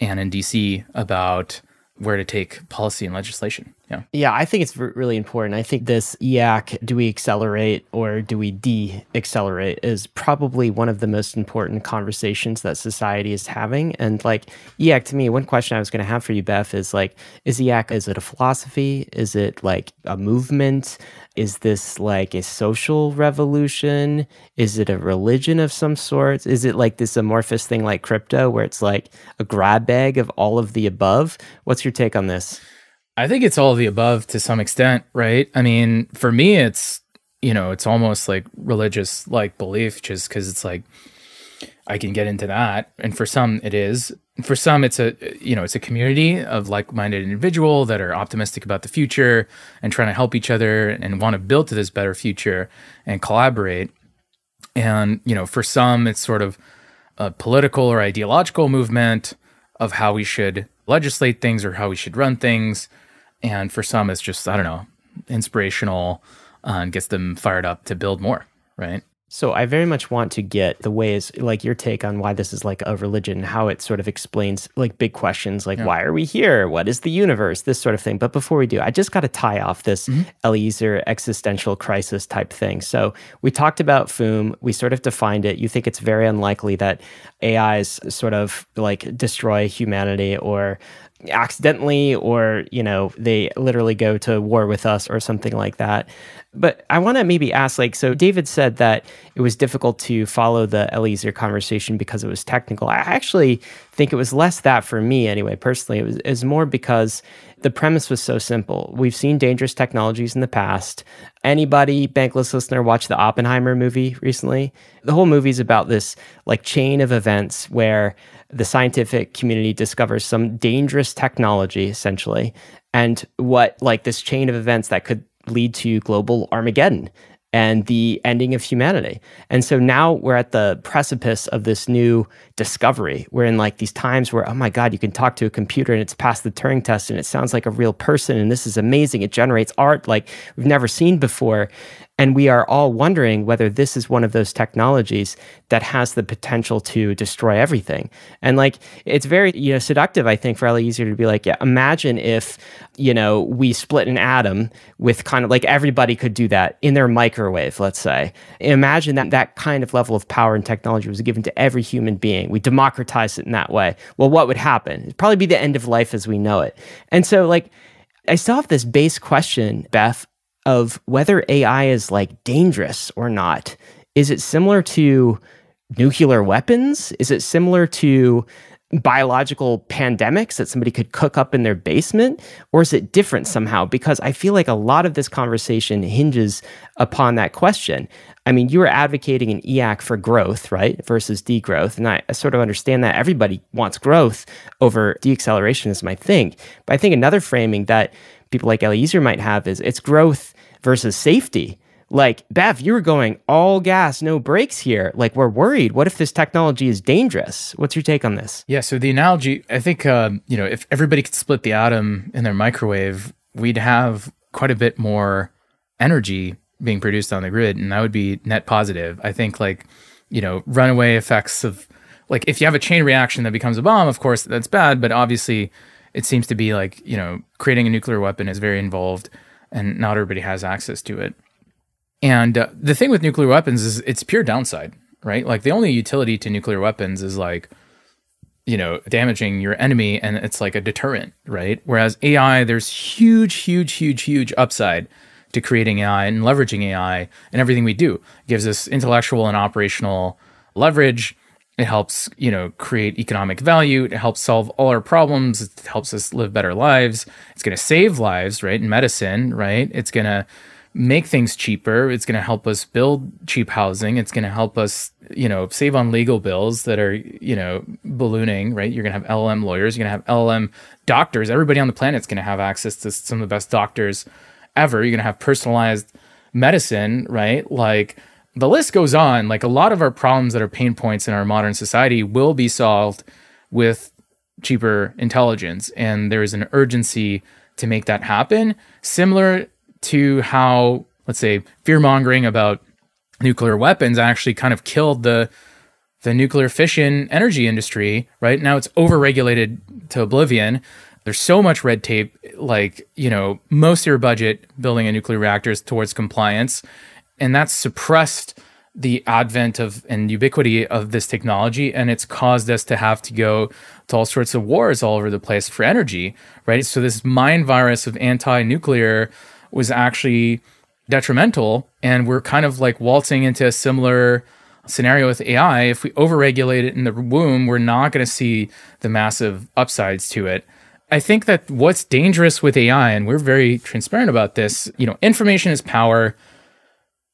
and in DC about where to take policy and legislation. Yeah. Yeah, I think it's really important. I think this e/acc, do we accelerate or do we de accelerate, is probably one of the most important conversations that society is having. And like e/acc, to me, one question I was going to have for you, Beff, is like, is e/acc, is it a philosophy? Is it like a movement? Is this like a social revolution? Is it a religion of some sort? Is it like this amorphous thing like crypto where it's like a grab bag of all of the above? What's your take on this? I think it's all the above to some extent, right? I mean, for me, it's, you know, it's almost like religious like belief just because it's like, I can get into that. And for some, it is. For some, it's a, you know, it's a community of like minded individual that are optimistic about the future and trying to help each other and want to build to this better future and collaborate. And, you know, for some, it's sort of a political or ideological movement of how we should legislate things or how we should run things and for some it's just i don't know inspirational uh, and gets them fired up to build more right so I very much want to get the ways, like your take on why this is like a religion, how it sort of explains like big questions like yeah. why are we here? What is the universe? This sort of thing. But before we do, I just got to tie off this mm-hmm. Eliezer existential crisis type thing. So we talked about Foom. We sort of defined it. You think it's very unlikely that AIs sort of like destroy humanity or accidentally or you know they literally go to war with us or something like that but i want to maybe ask like so david said that it was difficult to follow the eliezer conversation because it was technical. I actually think it was less that for me anyway personally. It was, it was more because the premise was so simple. We've seen dangerous technologies in the past. Anybody bankless listener watch the oppenheimer movie recently? The whole movie is about this like chain of events where the scientific community discovers some dangerous technology, essentially, and what like this chain of events that could lead to global Armageddon and the ending of humanity. And so now we're at the precipice of this new discovery. We're in like these times where, oh my God, you can talk to a computer and it's passed the Turing test and it sounds like a real person. And this is amazing. It generates art like we've never seen before. And we are all wondering whether this is one of those technologies that has the potential to destroy everything. And like, it's very, you know, seductive, I think, for Eliezer to be like, yeah, imagine if, you know, we split an atom with kind of like everybody could do that in their microwave, let's say. Imagine that that kind of level of power and technology was given to every human being. We democratize it in that way. Well, what would happen? It'd probably be the end of life as we know it. And so, like, I still have this base question, Beff, of whether AI is like dangerous or not. Is it similar to nuclear weapons? Is it similar to biological pandemics that somebody could cook up in their basement? Or is it different somehow? Because I feel like a lot of this conversation hinges upon that question. I mean, you were advocating an e/acc for growth, right? Versus degrowth. And I, I sort of understand that everybody wants growth over deacceleration, is my thing. But I think another framing that people like Eliezer might have is it's growth versus safety. Like, Beff, you were going all gas, no brakes here. Like, we're worried. What if this technology is dangerous? What's your take on this? Yeah. So, the analogy, I think, um, you know, if everybody could split the atom in their microwave, we'd have quite a bit more energy being produced on the grid, and that would be net positive. I think, like, you know, runaway effects of, like, if you have a chain reaction that becomes a bomb, of course, that's bad, but obviously, it seems to be like, you know, creating a nuclear weapon is very involved and not everybody has access to it. And uh, the thing with nuclear weapons is it's pure downside, right? Like the only utility to nuclear weapons is like, you know, damaging your enemy and it's like a deterrent, right? Whereas AI, there's huge, huge, huge, huge upside to creating AI and leveraging AI and everything we do. It gives us intellectual and operational leverage it helps, you know, create economic value. It helps solve all our problems. It helps us live better lives. It's going to save lives, right? In medicine, right? It's going to make things cheaper. It's going to help us build cheap housing. It's going to help us, you know, save on legal bills that are, you know, ballooning, right? You're going to have LLM lawyers, you're going to have LLM doctors. Everybody on the planet's going to have access to some of the best doctors ever. You're going to have personalized medicine, right? Like the list goes on. Like a lot of our problems that are pain points in our modern society will be solved with cheaper intelligence. And there is an urgency to make that happen, similar to how, let's say, fear mongering about nuclear weapons actually kind of killed the the nuclear fission energy industry, right? Now it's overregulated to oblivion. There's so much red tape, like, you know, most of your budget building a nuclear reactor is towards compliance. And that's suppressed the advent of and ubiquity of this technology. And it's caused us to have to go to all sorts of wars all over the place for energy, right? So this mind virus of anti nuclear was actually detrimental. And we're kind of like waltzing into a similar scenario with AI, if we overregulate it in the womb, we're not going to see the massive upsides to it. I think that what's dangerous with AI, and we're very transparent about this, you know, information is power.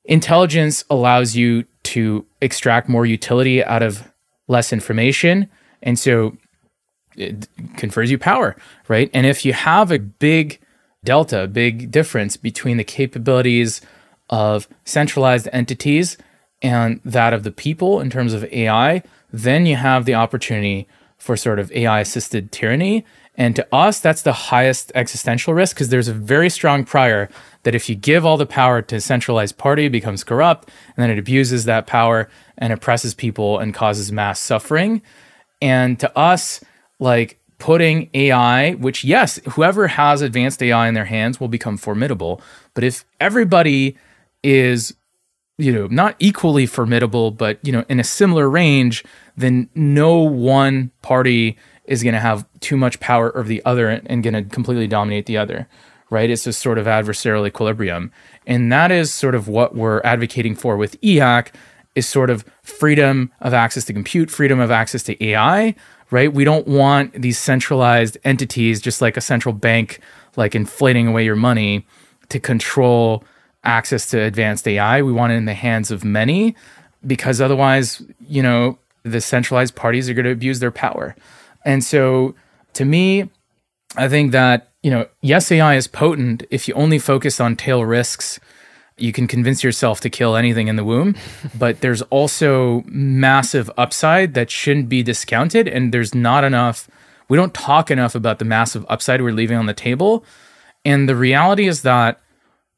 Intelligence allows you to extract more utility out of less information. And so it confers you power, right? And if you have a big delta, big difference between the capabilities of centralized entities and that of the people in terms of AI, then you have the opportunity for sort of AI assisted tyranny. And to us, that's the highest existential risk because there's a very strong prior that if you give all the power to a centralized party, it becomes corrupt, and then it abuses that power and oppresses people and causes mass suffering. And to us, like putting AI, which, yes, whoever has advanced AI in their hands will become formidable. But if everybody is you know, not equally formidable, but you know, in a similar range, then no one party is going to have too much power over the other and going to completely dominate the other, right? It's this sort of adversarial equilibrium, and that is sort of what we're advocating for with e/acc is sort of freedom of access to compute, freedom of access to AI, right? We don't want these centralized entities, just like a central bank, like inflating away your money to control access to advanced AI. We want it in the hands of many because otherwise, you know, the centralized parties are going to abuse their power. And so to me, I think that, you know, yes, AI is potent if you only focus on tail risks. You can convince yourself to kill anything in the womb, but there's also massive upside that shouldn't be discounted. And there's not enough, we don't talk enough about the massive upside we're leaving on the table. And the reality is that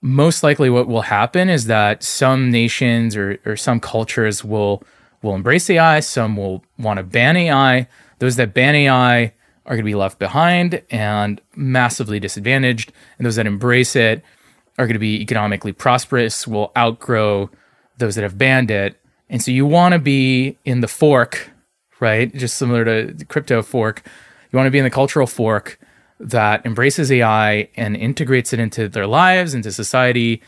most likely what will happen is that some nations or, or some cultures will will embrace AI, some will want to ban AI. Those that ban AI are going to be left behind and massively disadvantaged, and those that embrace it are going to be economically prosperous, will outgrow those that have banned it. And so you want to be in the fork, right? Just similar to crypto fork. You want to be in the cultural fork that embraces AI and integrates it into their lives, into society,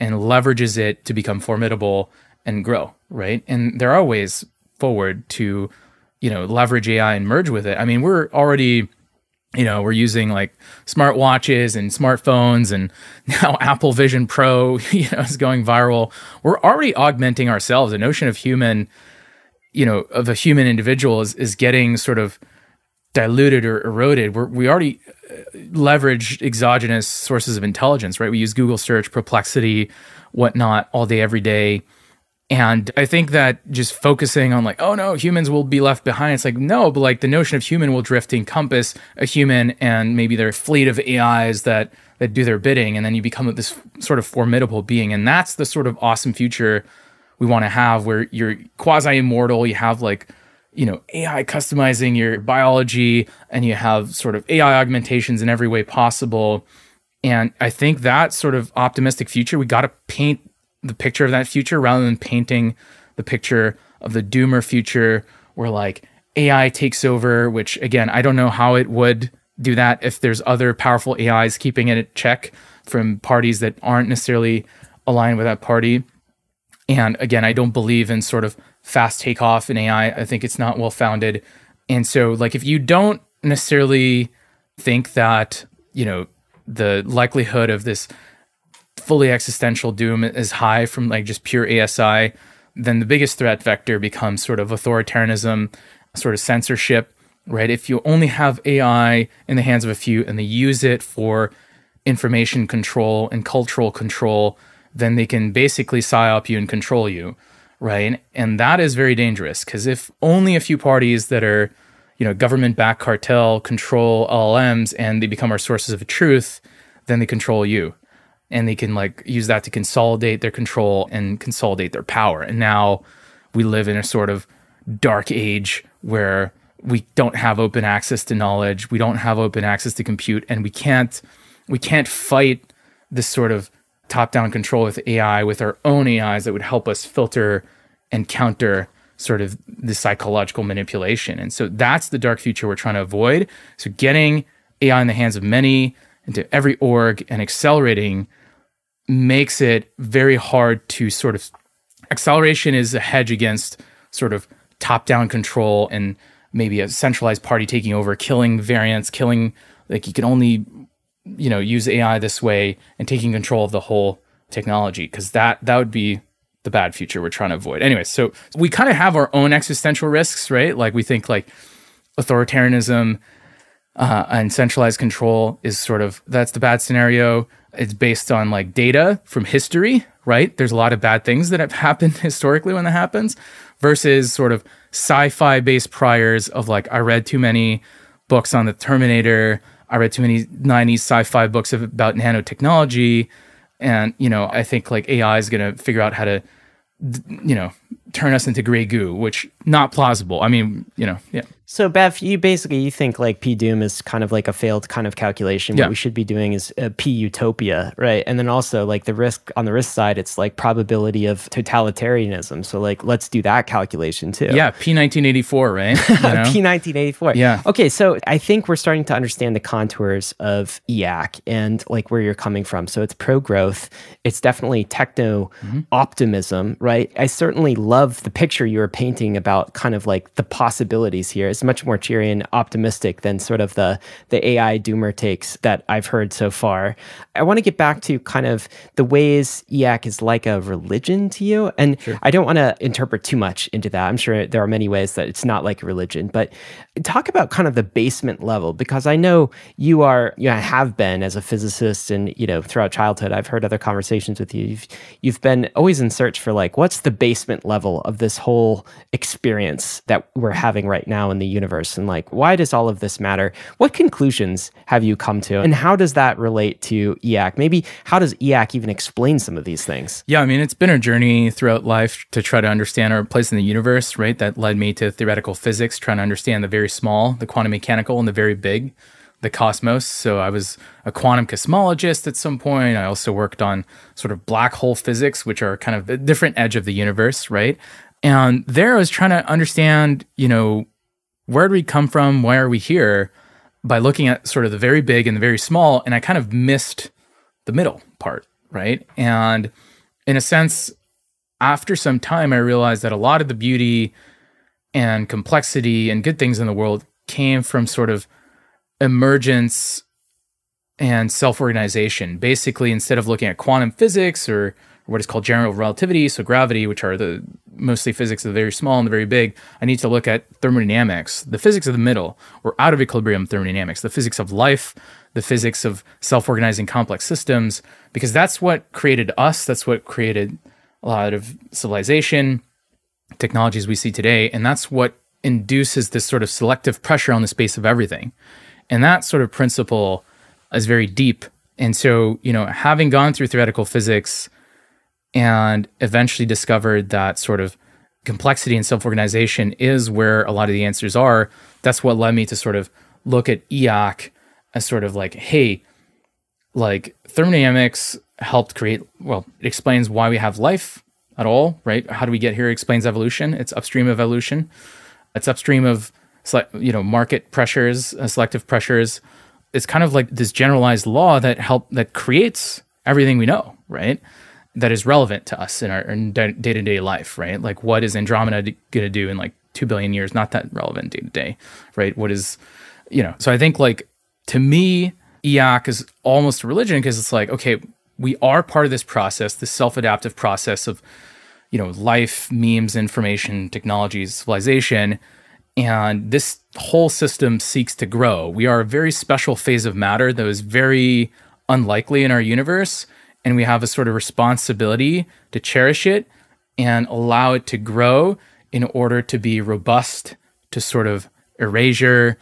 and leverages it to become formidable and grow, right? And there are ways forward to, you know, leverage AI and merge with it. I mean, we're already, you know, we're using like smart watches and smartphones and now Apple Vision Pro, you know, is going viral. We're already augmenting ourselves. The notion of human, you know, of a human individual is, is getting sort of diluted or eroded. We're, we already uh, leverage exogenous sources of intelligence, right? We use Google search, perplexity, whatnot all day, every day. And I think that just focusing on like, oh no, humans will be left behind. It's like, no, but like the notion of human will drift encompass a human and maybe their fleet of AIs that that do their bidding. And then you become this sort of formidable being. And that's the sort of awesome future we want to have where you're quasi immortal. You have like you know AI customizing your biology and you have sort of AI augmentations in every way possible. And I think that sort of optimistic future, we got to paint the picture of that future rather than painting the picture of the doomer future where like AI takes over, which again, I don't know how it would do that if there's other powerful AIs keeping it at check from parties that aren't necessarily aligned with that party. And again, I don't believe in sort of fast takeoff in AI. I think it's not well founded. And so, like, if you don't necessarily think that, you know, the likelihood of this fully existential doom is high from like just pure ASI, then the biggest threat vector becomes sort of authoritarianism sort of censorship, right? If you only have AI in the hands of a few and they use it for information control and cultural control, then they can basically psyop you and control you, right? And that is very dangerous because if only a few parties that are, you know, government backed cartel control LLMs and they become our sources of truth, then they control you. And they can like use that to consolidate their control and consolidate their power. And now we live in a sort of dark age where we don't have open access to knowledge, we don't have open access to compute, and we can't we can't fight this sort of top-down control with AI with our own AIs that would help us filter and counter sort of the psychological manipulation. And so that's the dark future we're trying to avoid. So getting AI in the hands of many into every org and accelerating makes it very hard to sort of acceleration is a hedge against sort of top-down control and maybe a centralized party taking over, killing variants, killing like you can only you know use AI this way and taking control of the whole technology because that that would be the bad future we're trying to avoid. Anyway, so we kind of have our own existential risks, right? Like we think like authoritarianism uh, and centralized control is sort of that's the bad scenario. It's based on like data from history, right? There's a lot of bad things that have happened historically when that happens, versus sort of sci-fi based priors of like I read too many books on the Terminator. I read too many 90s sci-fi books about nanotechnology. And, you know, I think like AI is going to figure out how to, you know, turn us into gray goo, which not plausible. I mean, you know, yeah. So Beff, you basically you think like P doom is kind of like a failed kind of calculation. Yeah. What we should be doing is uh, a P utopia, right? And then also like the risk on the risk side, it's like probability of totalitarianism. So like let's do that calculation too. Yeah, P1984, right? You know? P nineteen eighty four. Yeah. Okay, so I think we're starting to understand the contours of e/acc and like where you're coming from. So it's pro growth. It's definitely techno optimism, right? I certainly love the picture you were painting about kind of like the possibilities here. It's much more cheery and optimistic than sort of the the AI doomer takes that I've heard so far. I want to get back to kind of the ways e/acc is like a religion to you, and I don't want to interpret too much into that. I'm sure there are many ways that it's not like a religion, but talk about kind of the basement level because I know you are you know, have been as a physicist and you know throughout childhood I've heard other conversations with you. You've, you've been always in search for like what's the basement level of this whole experience that we're having right now in the universe and like why does all of this matter? What conclusions have you come to and how does that relate to e/acc? Maybe how does e/acc even explain some of these things? Yeah, I mean, it's been a journey throughout life to try to understand our place in the universe, right? That led me to theoretical physics, trying to understand the very small, the quantum mechanical, and the very big, the cosmos. So I was a quantum cosmologist at some point. I also worked on sort of black hole physics, which are kind of a different edge of the universe, right? And there I was trying to understand, you know, where do we come from? Why are we here? By looking at sort of the very big and the very small. And I kind of missed the middle part, right? And in a sense, after some time, I realized that a lot of the beauty and complexity and good things in the world came from sort of emergence and self organization. Basically, instead of looking at quantum physics or what is called general relativity, so gravity, which are the mostly physics of the very small and the very big, I need to look at thermodynamics, the physics of the middle, or out of equilibrium thermodynamics, the physics of life, the physics of self organizing complex systems, because that's what created us. That's what created a lot of civilization, technologies we see today. And that's what induces this sort of selective pressure on the space of everything. And that sort of principle is very deep. And so, you know, having gone through theoretical physics and eventually discovered that sort of complexity and self organization is where a lot of the answers are, that's what led me to sort of look at e/acc as sort of like, hey, like thermodynamics helped create, well, it explains why we have life at all, right? How do we get here? It explains evolution. It's upstream of evolution. It's upstream of, you know, market pressures, uh, selective pressures. It's kind of like this generalized law that help that creates everything we know, right? That is relevant to us in our day to day life, right? Like what is Andromeda going to do in like two billion years? Not that relevant day to day, right? What is, you know? So I think like to me, e/acc is almost a religion because it's like, okay, we are part of this process, this self adaptive process of, you know, life, memes, information, technologies, civilization. And this whole system seeks to grow. We are a very special phase of matter that is very unlikely in our universe. And we have a sort of responsibility to cherish it and allow it to grow in order to be robust to sort of erasure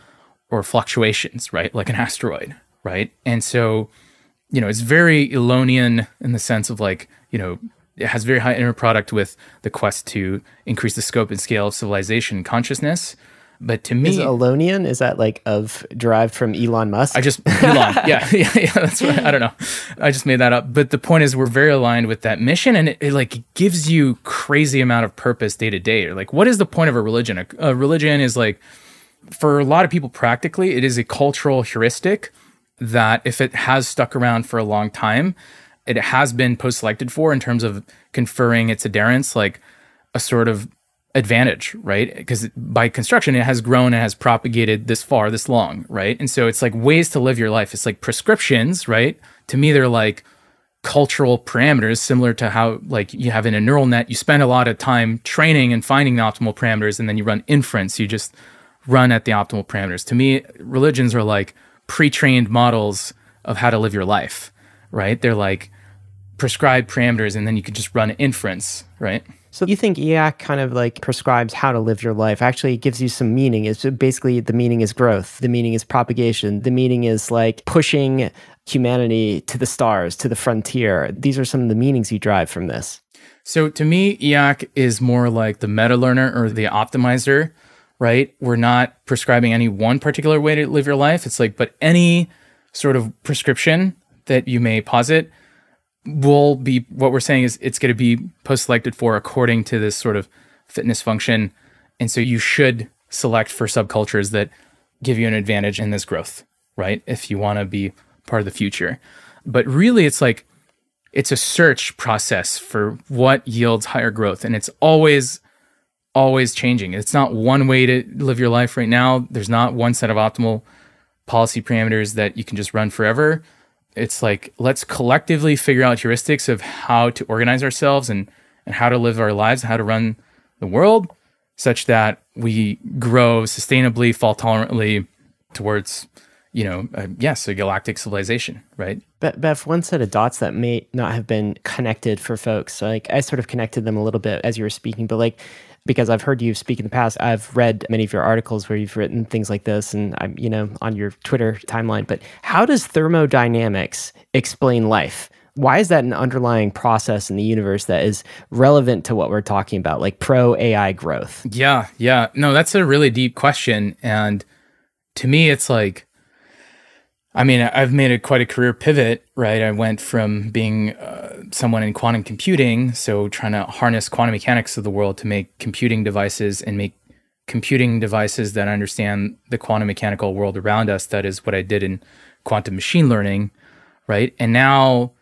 or fluctuations, right? Like an asteroid, right? And so, you know, it's very Elonian in the sense of like, you know, it has very high inner product with the quest to increase the scope and scale of civilization consciousness. But to me, is Elonian is that like of derived from Elon Musk? I just Elon, yeah, yeah, yeah. That's right. I don't know. I just made that up. But the point is, we're very aligned with that mission, and it, it like gives you crazy amount of purpose day to day. Like, what is the point of a religion? A, a religion is like, for a lot of people, practically, it is a cultural heuristic that if it has stuck around for a long time, it has been post selected for in terms of conferring its adherents like a sort of advantage, right? Because by construction, it has grown and has propagated this far, this long, right? And so it's like ways to live your life. It's like prescriptions, right? To me, they're like cultural parameters, similar to how like you have in a neural net, you spend a lot of time training and finding the optimal parameters, and then you run inference. You just run at the optimal parameters. To me, religions are like pre-trained models of how to live your life, right? They're like prescribed parameters, and then you can just run inference, right? So you think e/acc kind of like prescribes how to live your life? Actually, it gives you some meaning. It's uh, basically the meaning is growth. The meaning is propagation. The meaning is like pushing humanity to the stars, to the frontier. These are some of the meanings you drive from this. So to me, e/acc is more like the meta learner or the optimizer, right? We're not prescribing any one particular way to live your life. It's like, but any sort of prescription that you may posit will be what we're saying is it's going to be post selected for according to this sort of fitness function. And so you should select for subcultures that give you an advantage in this growth, right? If you want to be part of the future. But really, it's like, it's a search process for what yields higher growth. And it's always, always changing. It's not one way to live your life right now. There's not one set of optimal policy parameters that you can just run forever it's like let's collectively figure out heuristics of how to organize ourselves and and how to live our lives, how to run the world, such that we grow sustainably, fault tolerantly towards, you know, uh, yes, a galactic civilization, right? But one set of dots that may not have been connected for folks. Like I sort of connected them a little bit as you were speaking, but like because I've heard you speak in the past. I've read many of your articles where you've written things like this, and I'm, you know, on your Twitter timeline. But how does thermodynamics explain life? Why is that an underlying process in the universe that is relevant to what we're talking about, like pro AI growth? Yeah, yeah. No, that's a really deep question. And to me, it's like I mean, I've made a quite a career pivot, right? I went from being uh, someone in quantum computing, so trying to harness quantum mechanics of the world to make computing devices and make computing devices that understand the quantum mechanical world around us. That is what I did in quantum machine learning, right? And now,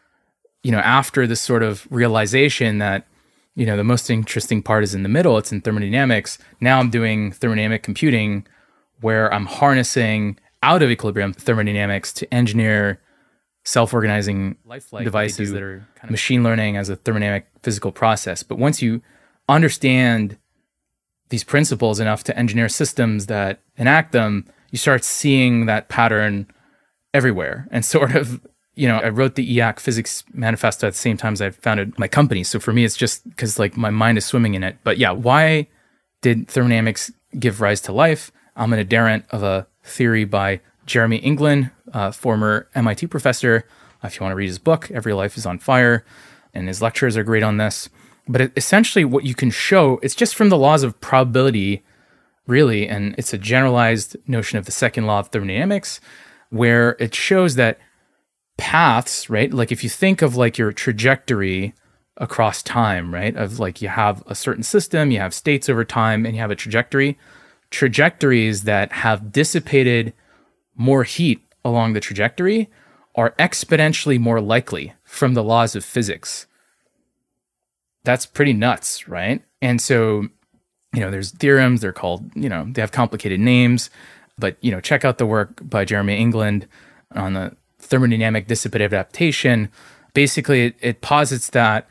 you know, after this sort of realization that, you know, the most interesting part is in the middle, it's in thermodynamics. Now I'm doing thermodynamic computing where I'm harnessing out of equilibrium thermodynamics to engineer self-organizing Lifelike devices that are kind of machine learning as a thermodynamic physical process. But once you understand these principles enough to engineer systems that enact them, you start seeing that pattern everywhere. And sort of, you know, I wrote the e/acc physics manifesto at the same time as I founded my company. So for me, it's just because like my mind is swimming in it. But yeah, why did thermodynamics give rise to life? I'm an adherent of a theory by Jeremy England, former MIT professor. If you want to read his book, Every Life is on Fire, and his lectures are great on this. But it, essentially, what you can show, it's just from the laws of probability, really, and it's a generalized notion of the second law of thermodynamics, where it shows that paths, right? Like if you think of like your trajectory across time, right? Of like you have a certain system, you have states over time, and you have a trajectory trajectories that have dissipated more heat along the trajectory are exponentially more likely from the laws of physics. That's pretty nuts, right? And so, you know, there's theorems, they're called, you know, they have complicated names, but, you know, check out the work by Jeremy England on the thermodynamic dissipative adaptation. Basically, it, it posits that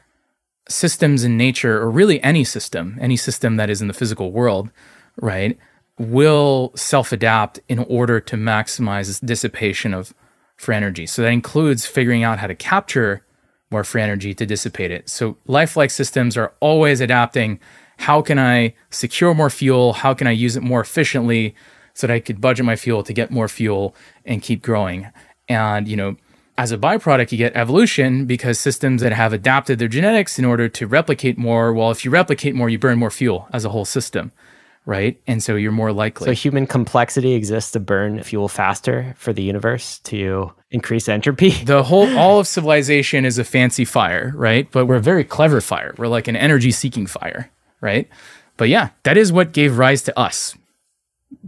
systems in nature, or really any system, any system that is in the physical world, right, will self adapt in order to maximize this dissipation of free energy. So that includes figuring out how to capture more free energy to dissipate it. So lifelike systems are always adapting. How can I secure more fuel? How can I use it more efficiently so that I could budget my fuel to get more fuel and keep growing? And, you know, as a byproduct, you get evolution because systems that have adapted their genetics in order to replicate more, well, if you replicate more, you burn more fuel as a whole system right? And so you're more likely. So human complexity exists to burn fuel faster for the universe to increase entropy. The whole all of civilization is a fancy fire, right? But we're a very clever fire. We're like an energy seeking fire, right? But yeah, that is what gave rise to us.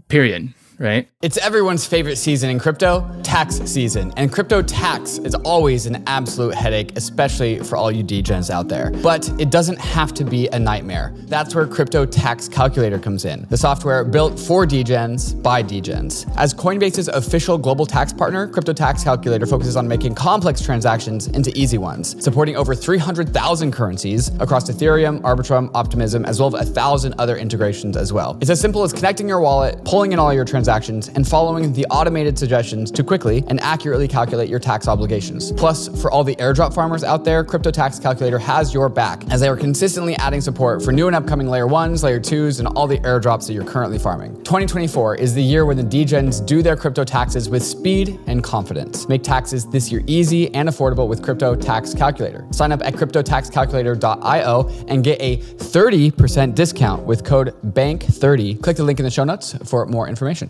Period right? It's everyone's favorite season in crypto, tax season. And crypto tax is always an absolute headache, especially for all you degens out there. But it doesn't have to be a nightmare. That's where Crypto Tax Calculator comes in, the software built for degens by degens. As Coinbase's official global tax partner, Crypto Tax Calculator focuses on making complex transactions into easy ones, supporting over 300,000 currencies across Ethereum, Arbitrum, Optimism, as well as a thousand other integrations as well. It's as simple as connecting your wallet, pulling in all your transactions transactions and following the automated suggestions to quickly and accurately calculate your tax obligations. Plus, for all the airdrop farmers out there, Crypto Tax Calculator has your back as they are consistently adding support for new and upcoming layer ones, layer twos, and all the airdrops that you're currently farming. 2024 is the year when the degens do their crypto taxes with speed and confidence. Make taxes this year easy and affordable with Crypto Tax Calculator. Sign up at cryptotaxcalculator.io and get a 30% discount with code BANK30. Click the link in the show notes for more information.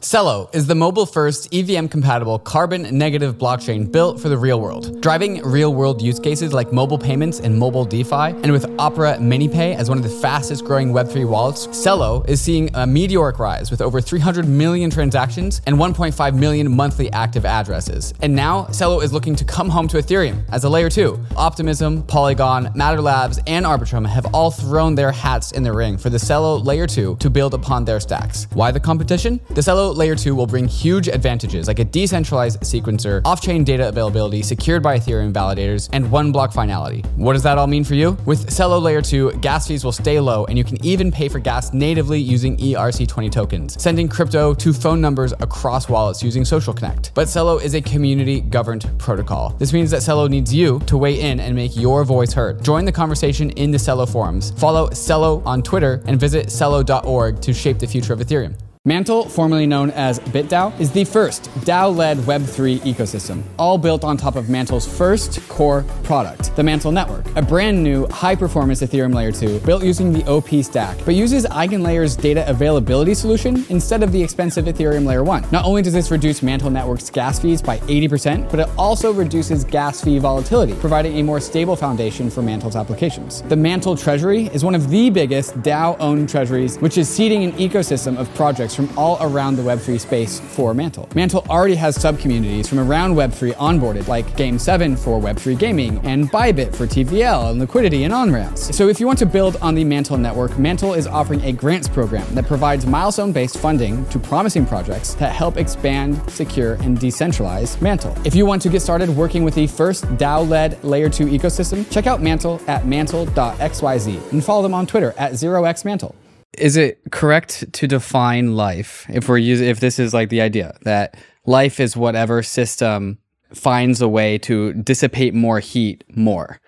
Celo is the mobile first EVM compatible carbon negative blockchain built for the real world, driving real world use cases like mobile payments and mobile DeFi. And with Opera MiniPay as one of the fastest growing Web3 wallets, Celo is seeing a meteoric rise with over 300 million transactions and 1.5 million monthly active addresses. And now Celo is looking to come home to Ethereum as a layer 2. Optimism, Polygon, Matter Labs, and Arbitrum have all thrown their hats in the ring for the Celo layer 2 to build upon their stacks. Why the competition? The Celo Layer 2 will bring huge advantages like a decentralized sequencer, off chain data availability secured by Ethereum validators, and one block finality. What does that all mean for you? With Celo Layer 2, gas fees will stay low, and you can even pay for gas natively using ERC20 tokens, sending crypto to phone numbers across wallets using Social Connect. But Celo is a community governed protocol. This means that Celo needs you to weigh in and make your voice heard. Join the conversation in the Celo forums. Follow Celo on Twitter and visit Celo.org to shape the future of Ethereum. Mantle, formerly known as BitDAO, is the first DAO led Web3 ecosystem, all built on top of Mantle's first core product, the Mantle Network, a brand new high performance Ethereum Layer 2 built using the OP stack, but uses EigenLayer's data availability solution instead of the expensive Ethereum Layer 1. Not only does this reduce Mantle Network's gas fees by 80%, but it also reduces gas fee volatility, providing a more stable foundation for Mantle's applications. The Mantle Treasury is one of the biggest DAO owned treasuries, which is seeding an ecosystem of projects projects from all around the Web3 space for Mantle. Mantle already has sub-communities from around Web3 onboarded, like Game7 for Web3 gaming, and Bybit for TVL and liquidity and on-ramps. So if you want to build on the Mantle network, Mantle is offering a grants program that provides milestone-based funding to promising projects that help expand, secure, and decentralize Mantle. If you want to get started working with the first DAO-led Layer 2 ecosystem, check out Mantle at mantle.xyz and follow them on Twitter at 0xmantle is it correct to define life if we're using if this is like the idea that life is whatever system finds a way to dissipate more heat more?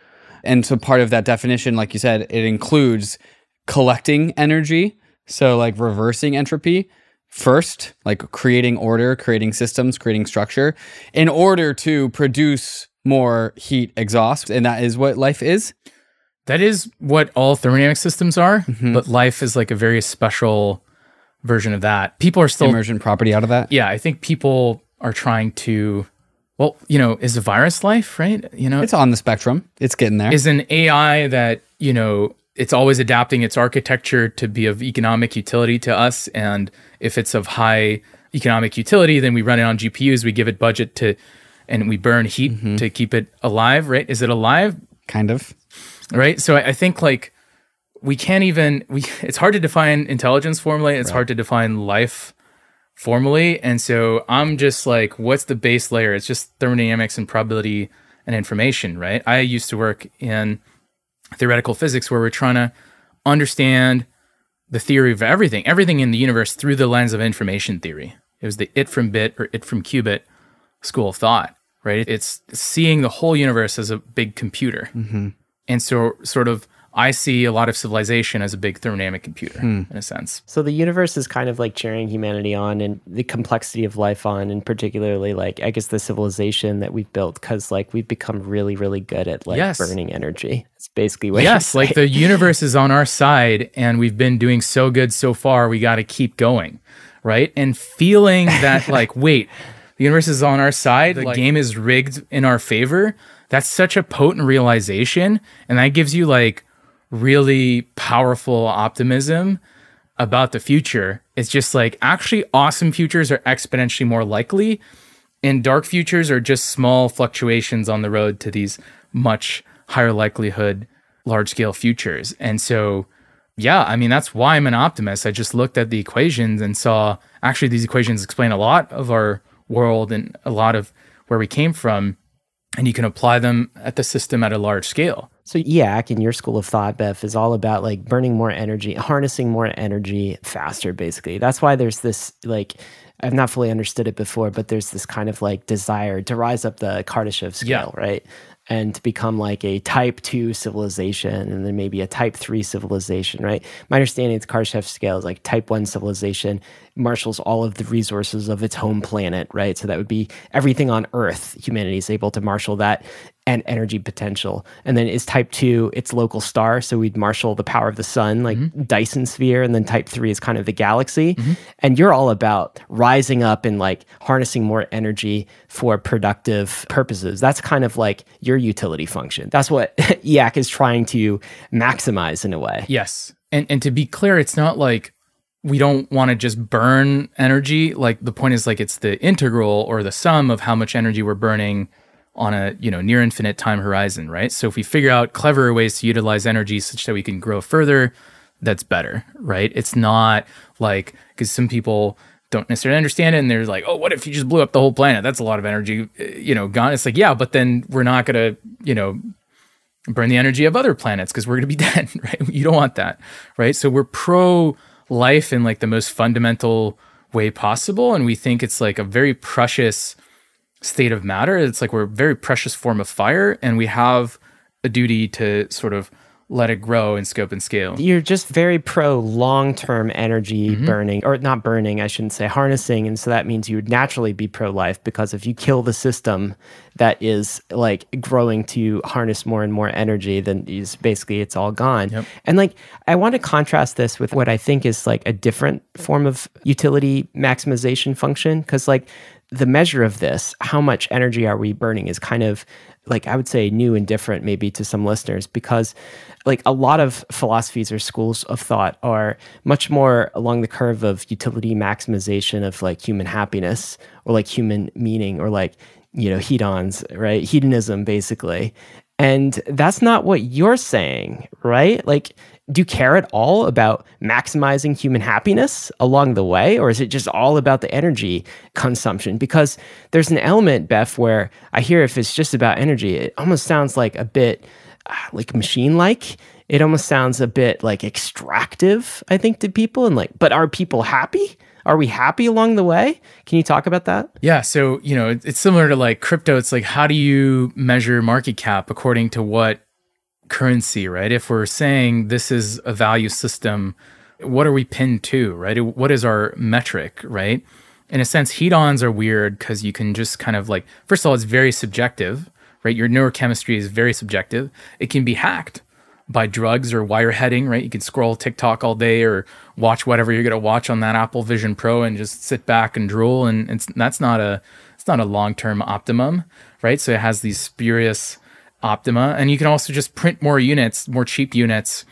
And so part of that definition like you said it includes collecting energy so like reversing entropy first like creating order creating systems creating structure in order to produce more heat exhaust and that is what life is that is what all thermodynamic systems are, mm-hmm. but life is like a very special version of that. People are still emergent property out of that. Yeah, I think people are trying to well, you know, is a virus life, right? You know, it's on the spectrum. It's getting there. Is an AI that, you know, it's always adapting its architecture to be of economic utility to us and if it's of high economic utility, then we run it on GPUs, we give it budget to and we burn heat mm-hmm. to keep it alive, right? Is it alive? Kind of right? So I, I think like we can't even we. It's hard to define intelligence formally. It's right. hard to define life formally, and so I'm just like, what's the base layer? It's just thermodynamics and probability and information, right? I used to work in theoretical physics where we're trying to understand the theory of everything, everything in the universe through the lens of information theory. It was the it from bit or it from qubit school of thought, right? It's seeing the whole universe as a big computer. Mm-hmm. And so, sort of, I see a lot of civilization as a big thermodynamic computer hmm. in a sense. So the universe is kind of like cheering humanity on and the complexity of life on, and particularly like I guess the civilization that we've built because like we've become really, really good at like Yes. burning energy. It's basically what yes, like the universe is on our side and we've been doing so good so far, we got to keep going, right? And feeling that, like, wait, the universe is on our side, the game is rigged in our favor. That's such a potent realization. And that gives you like really powerful optimism about the future. It's just like actually awesome futures are exponentially more likely and dark futures are just small fluctuations on the road to these much higher likelihood large scale futures. And so, yeah, I mean, that's why I'm an optimist. I just looked at the equations and saw actually these equations explain a lot of our world and a lot of where we came from. And you can apply them at the system at a large scale. So e/acc in your school of thought, Beff, is all about like burning more energy, harnessing more energy faster, basically. That's why there's this like I've not fully understood it before, but there's this kind of like desire to rise up the Kardashev scale, right? And to become like a type two civilization and then maybe a type three civilization, right? My understanding the Kardashev scale is like type one civilization marshals all of the resources of its home planet, right? So that would be everything on Earth. Humanity is able to marshal that and energy potential. And then is type two its local star. So we'd marshal the power of the sun, like mm-hmm. Dyson sphere. And then type three is kind of the galaxy. Mm-hmm. And you're all about rising up and like harnessing more energy for productive purposes. That's kind of like your utility function. That's what e/acc is trying to maximize in a way. Yes. And and to be clear, it's not like we don't want to just burn energy. Like the point is like it's the integral or the sum of how much energy we're burning on a, you know, near infinite time horizon, right? So if we figure out cleverer ways to utilize energy such that we can grow further, that's better, right? It's not like cuz some people don't necessarily understand it and they're like, "Oh, what if you just blew up the whole planet? That's a lot of energy, uh, you know, gone." It's like, "Yeah, but then we're not going to, you know, burn the energy of other planets because we're going to be dead, right? You don't want that, right? So we're pro life in like the most fundamental way possible. And we think it's like a very precious state of matter. It's like we're a very precious form of fire and we have a duty to sort of let it grow in scope and scale. You're just very pro long term energy mm-hmm. burning, or not burning, I shouldn't say, harnessing. And so that means you would naturally be pro life because if you kill the system that is like growing to harness more and more energy, then is basically it's all gone. And like, I want to contrast this with what I think is like a different form of utility maximization function. Cause like, the measure of this, how much energy are we burning, is kind of like I would say new and different maybe to some listeners because like a lot of philosophies or schools of thought are much more along the curve of utility maximization of like human happiness or like human meaning or like you know hedons right? Hedonism basically and that's not what you're saying right? Like do you care at all about maximizing human happiness along the way or is it just all about the energy consumption? Because there's an element Beff where i hear if it's just about energy it almost sounds like a bit uh, like machine like it almost sounds a bit like extractive i think to people and like but are people happy are we happy along the way can you talk about that Yeah, so you know, it's similar to like crypto. It's like how do you measure market cap according to what currency, right? If we're saying this is a value system, what are we pinned to, right? What is our metric, right? In a sense, hedons are weird because you can just kind of like, first of all, it's very subjective, right? Your neurochemistry is very subjective. It can be hacked by drugs or wireheading, right? You can scroll TikTok all day or watch whatever you're going to watch on that Apple Vision Pro and just sit back and drool. And it's, that's not a, it's not a long-term optimum, right? So it has these spurious optima and you can also just print more units, more cheap units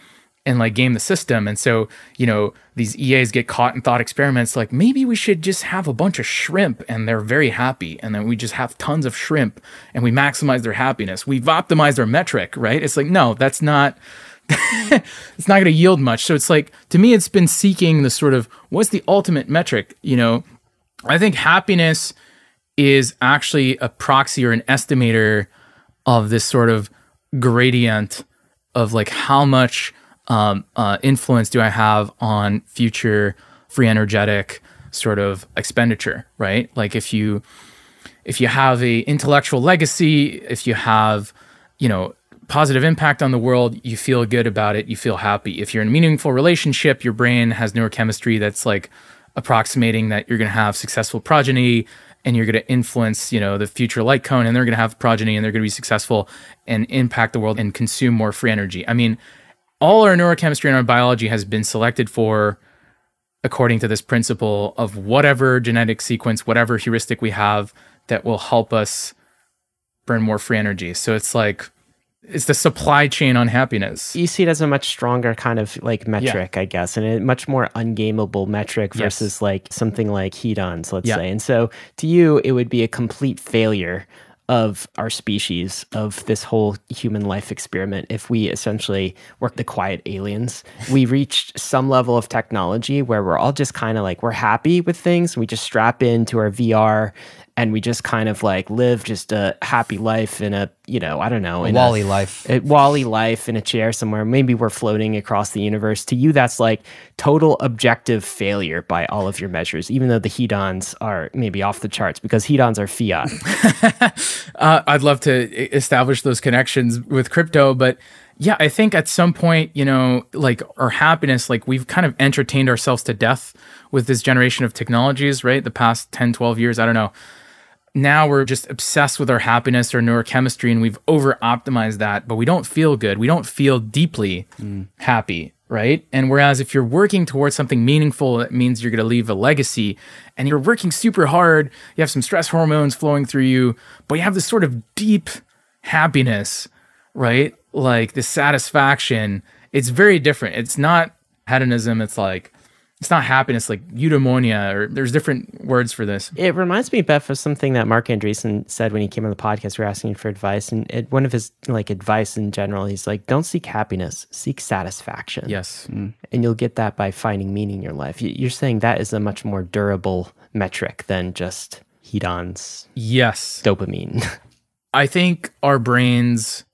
and like game the system. And so, you know, these EAs get caught in thought experiments like maybe we should just have a bunch of shrimp and they're very happy. And then we just have tons of shrimp and we maximize their happiness. We've optimized our metric, right? It's like, no, that's not it's not going to yield much. So it's like to me, it's been seeking the sort of what's the ultimate metric. You know, I think happiness is actually a proxy or an estimator of this sort of gradient of like how much um, uh, influence do I have on future free energetic sort of expenditure, right? Like if you if you have a intellectual legacy, if you have, you know, positive impact on the world, you feel good about it, you feel happy. If you're in a meaningful relationship, your brain has neurochemistry that's like approximating that you're going to have successful progeny and you're going to influence, you know, the future light cone and they're going to have progeny and they're going to be successful and impact the world and consume more free energy. I mean, all our neurochemistry and our biology has been selected for according to this principle of whatever genetic sequence, whatever heuristic we have that will help us burn more free energy. So it's like it's the supply chain on happiness. You see it as a much stronger kind of like metric, I guess, and a much more ungameable metric Yes. versus like something like hedons, let's Yeah. say. And so to you, it would be a complete failure of our species, of this whole human life experiment, if we essentially were the quiet aliens. We reached some level of technology where we're all just kind of like, we're happy with things. We just strap into our VR and we just kind of like live just a happy life in a, you know, I don't know, in WALL-E life. a WALL-E life in a chair somewhere. Maybe we're floating across the universe. To you, that's like total objective failure by all of your measures, even though the hedons are maybe off the charts because hedons are fiat. Uh, I'd love to establish those connections with crypto, but yeah, I think at some point, you know, like our happiness, like we've kind of entertained ourselves to death with this generation of technologies, right? The past 10, 12 years, I don't know. Now we're just obsessed with our happiness, our neurochemistry, and we've over optimized that, but we don't feel good. We don't feel deeply happy, right? And whereas if you're working towards something meaningful, it means you're going to leave a legacy and you're working super hard, you have some stress hormones flowing through you, but you have this sort of deep happiness, right? Like this satisfaction. It's very different. It's not hedonism. It's like, it's not happiness, like eudaimonia, or there's different words for this. it reminds me, Beff, of something that Marc Andreessen said when he came on the podcast. We were asking for advice, and it, one of his like advice in general, he's like, "Don't seek happiness, seek satisfaction." Yes. Mm. and you'll get that by finding meaning in your life. You're saying that is a much more durable metric than just hedons, Yes. dopamine. I think our brains,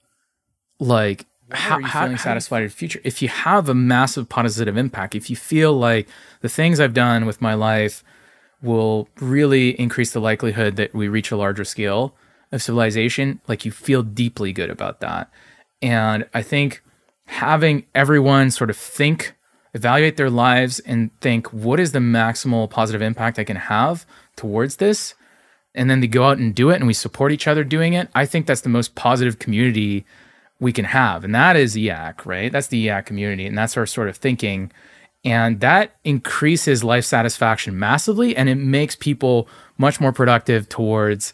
like, how, are how feeling satisfied in the future? If you have a massive positive impact, if you feel like the things I've done with my life will really increase the likelihood that we reach a larger scale of civilization, like you feel deeply good about that. And I think having everyone sort of think, evaluate their lives and think, what is the maximal positive impact I can have towards this? and then they go out and do it and we support each other doing it i think that's the most positive community we can have. And that is e/acc right? That's the e/acc community and that's our sort of thinking. And that increases life satisfaction massively and it makes people much more productive towards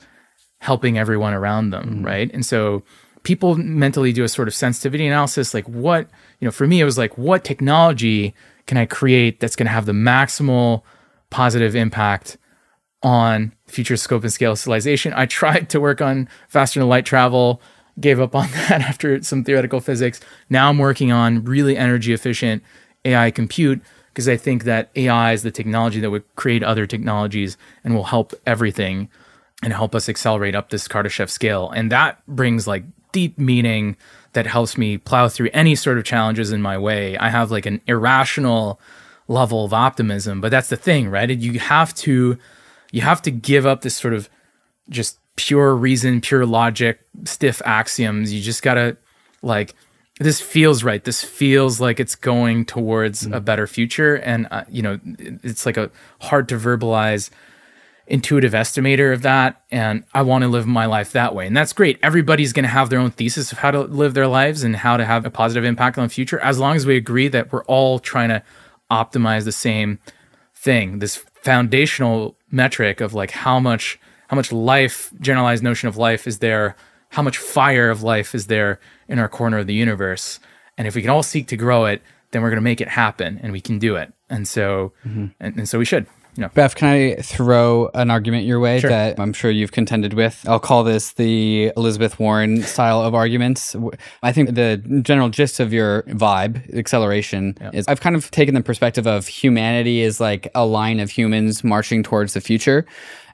helping everyone around them mm-hmm. right? And so people mentally do a sort of sensitivity analysis like what you know for me it was like what technology can i create that's going to have the maximal positive impact on future scope and scale civilization. I tried to work on faster than light travel, gave up on that after some theoretical physics. Now I'm working on really energy efficient AI compute because I think that AI is the technology that would create other technologies and will help everything and help us accelerate up this Kardashev scale. And that brings like deep meaning that helps me plow through any sort of challenges in my way. I have like an irrational level of optimism, but that's the thing, right? You have to you have to give up this sort of just pure reason, pure logic, stiff axioms. You just got to like this feels right. This feels like it's going towards a better future and uh, you know, it's like a hard to verbalize intuitive estimator of that and I want to live my life that way. And that's great. Everybody's going to have their own thesis of how to live their lives and how to have a positive impact on the future as long as we agree that we're all trying to optimize the same thing. This foundational metric of like how much how much life, generalized notion of life is there, how much fire of life is there in our corner of the universe. And if we can all seek to grow it, then we're going to make it happen and we can do it. And so mm-hmm. and, and so we should. You know. Beff, can I throw an argument your way that I'm sure you've contended with? I'll call this the Elizabeth Warren style of arguments. I think the general gist of your vibe, acceleration, is I've kind of taken the perspective of humanity is like a line of humans marching towards the future.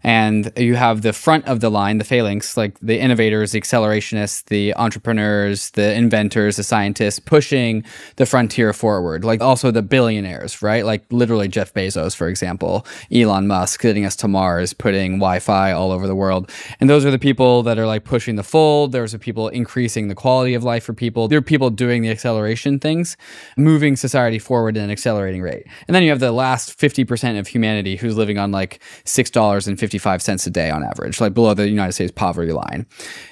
And you have the front of the line, the phalanx, like the innovators, the accelerationists, the entrepreneurs, the inventors, the scientists pushing the frontier forward. Like also the billionaires, right? Like literally Jeff Bezos, for example, Elon Musk getting us to Mars, putting Wi-Fi all over the world. And those are the people that are like pushing the fold. There's the people increasing the quality of life for people. There are people doing the acceleration things, moving society forward at an accelerating rate. And then you have the last 50% of humanity who's living on like $6.55 a day on average, like below the United States poverty line.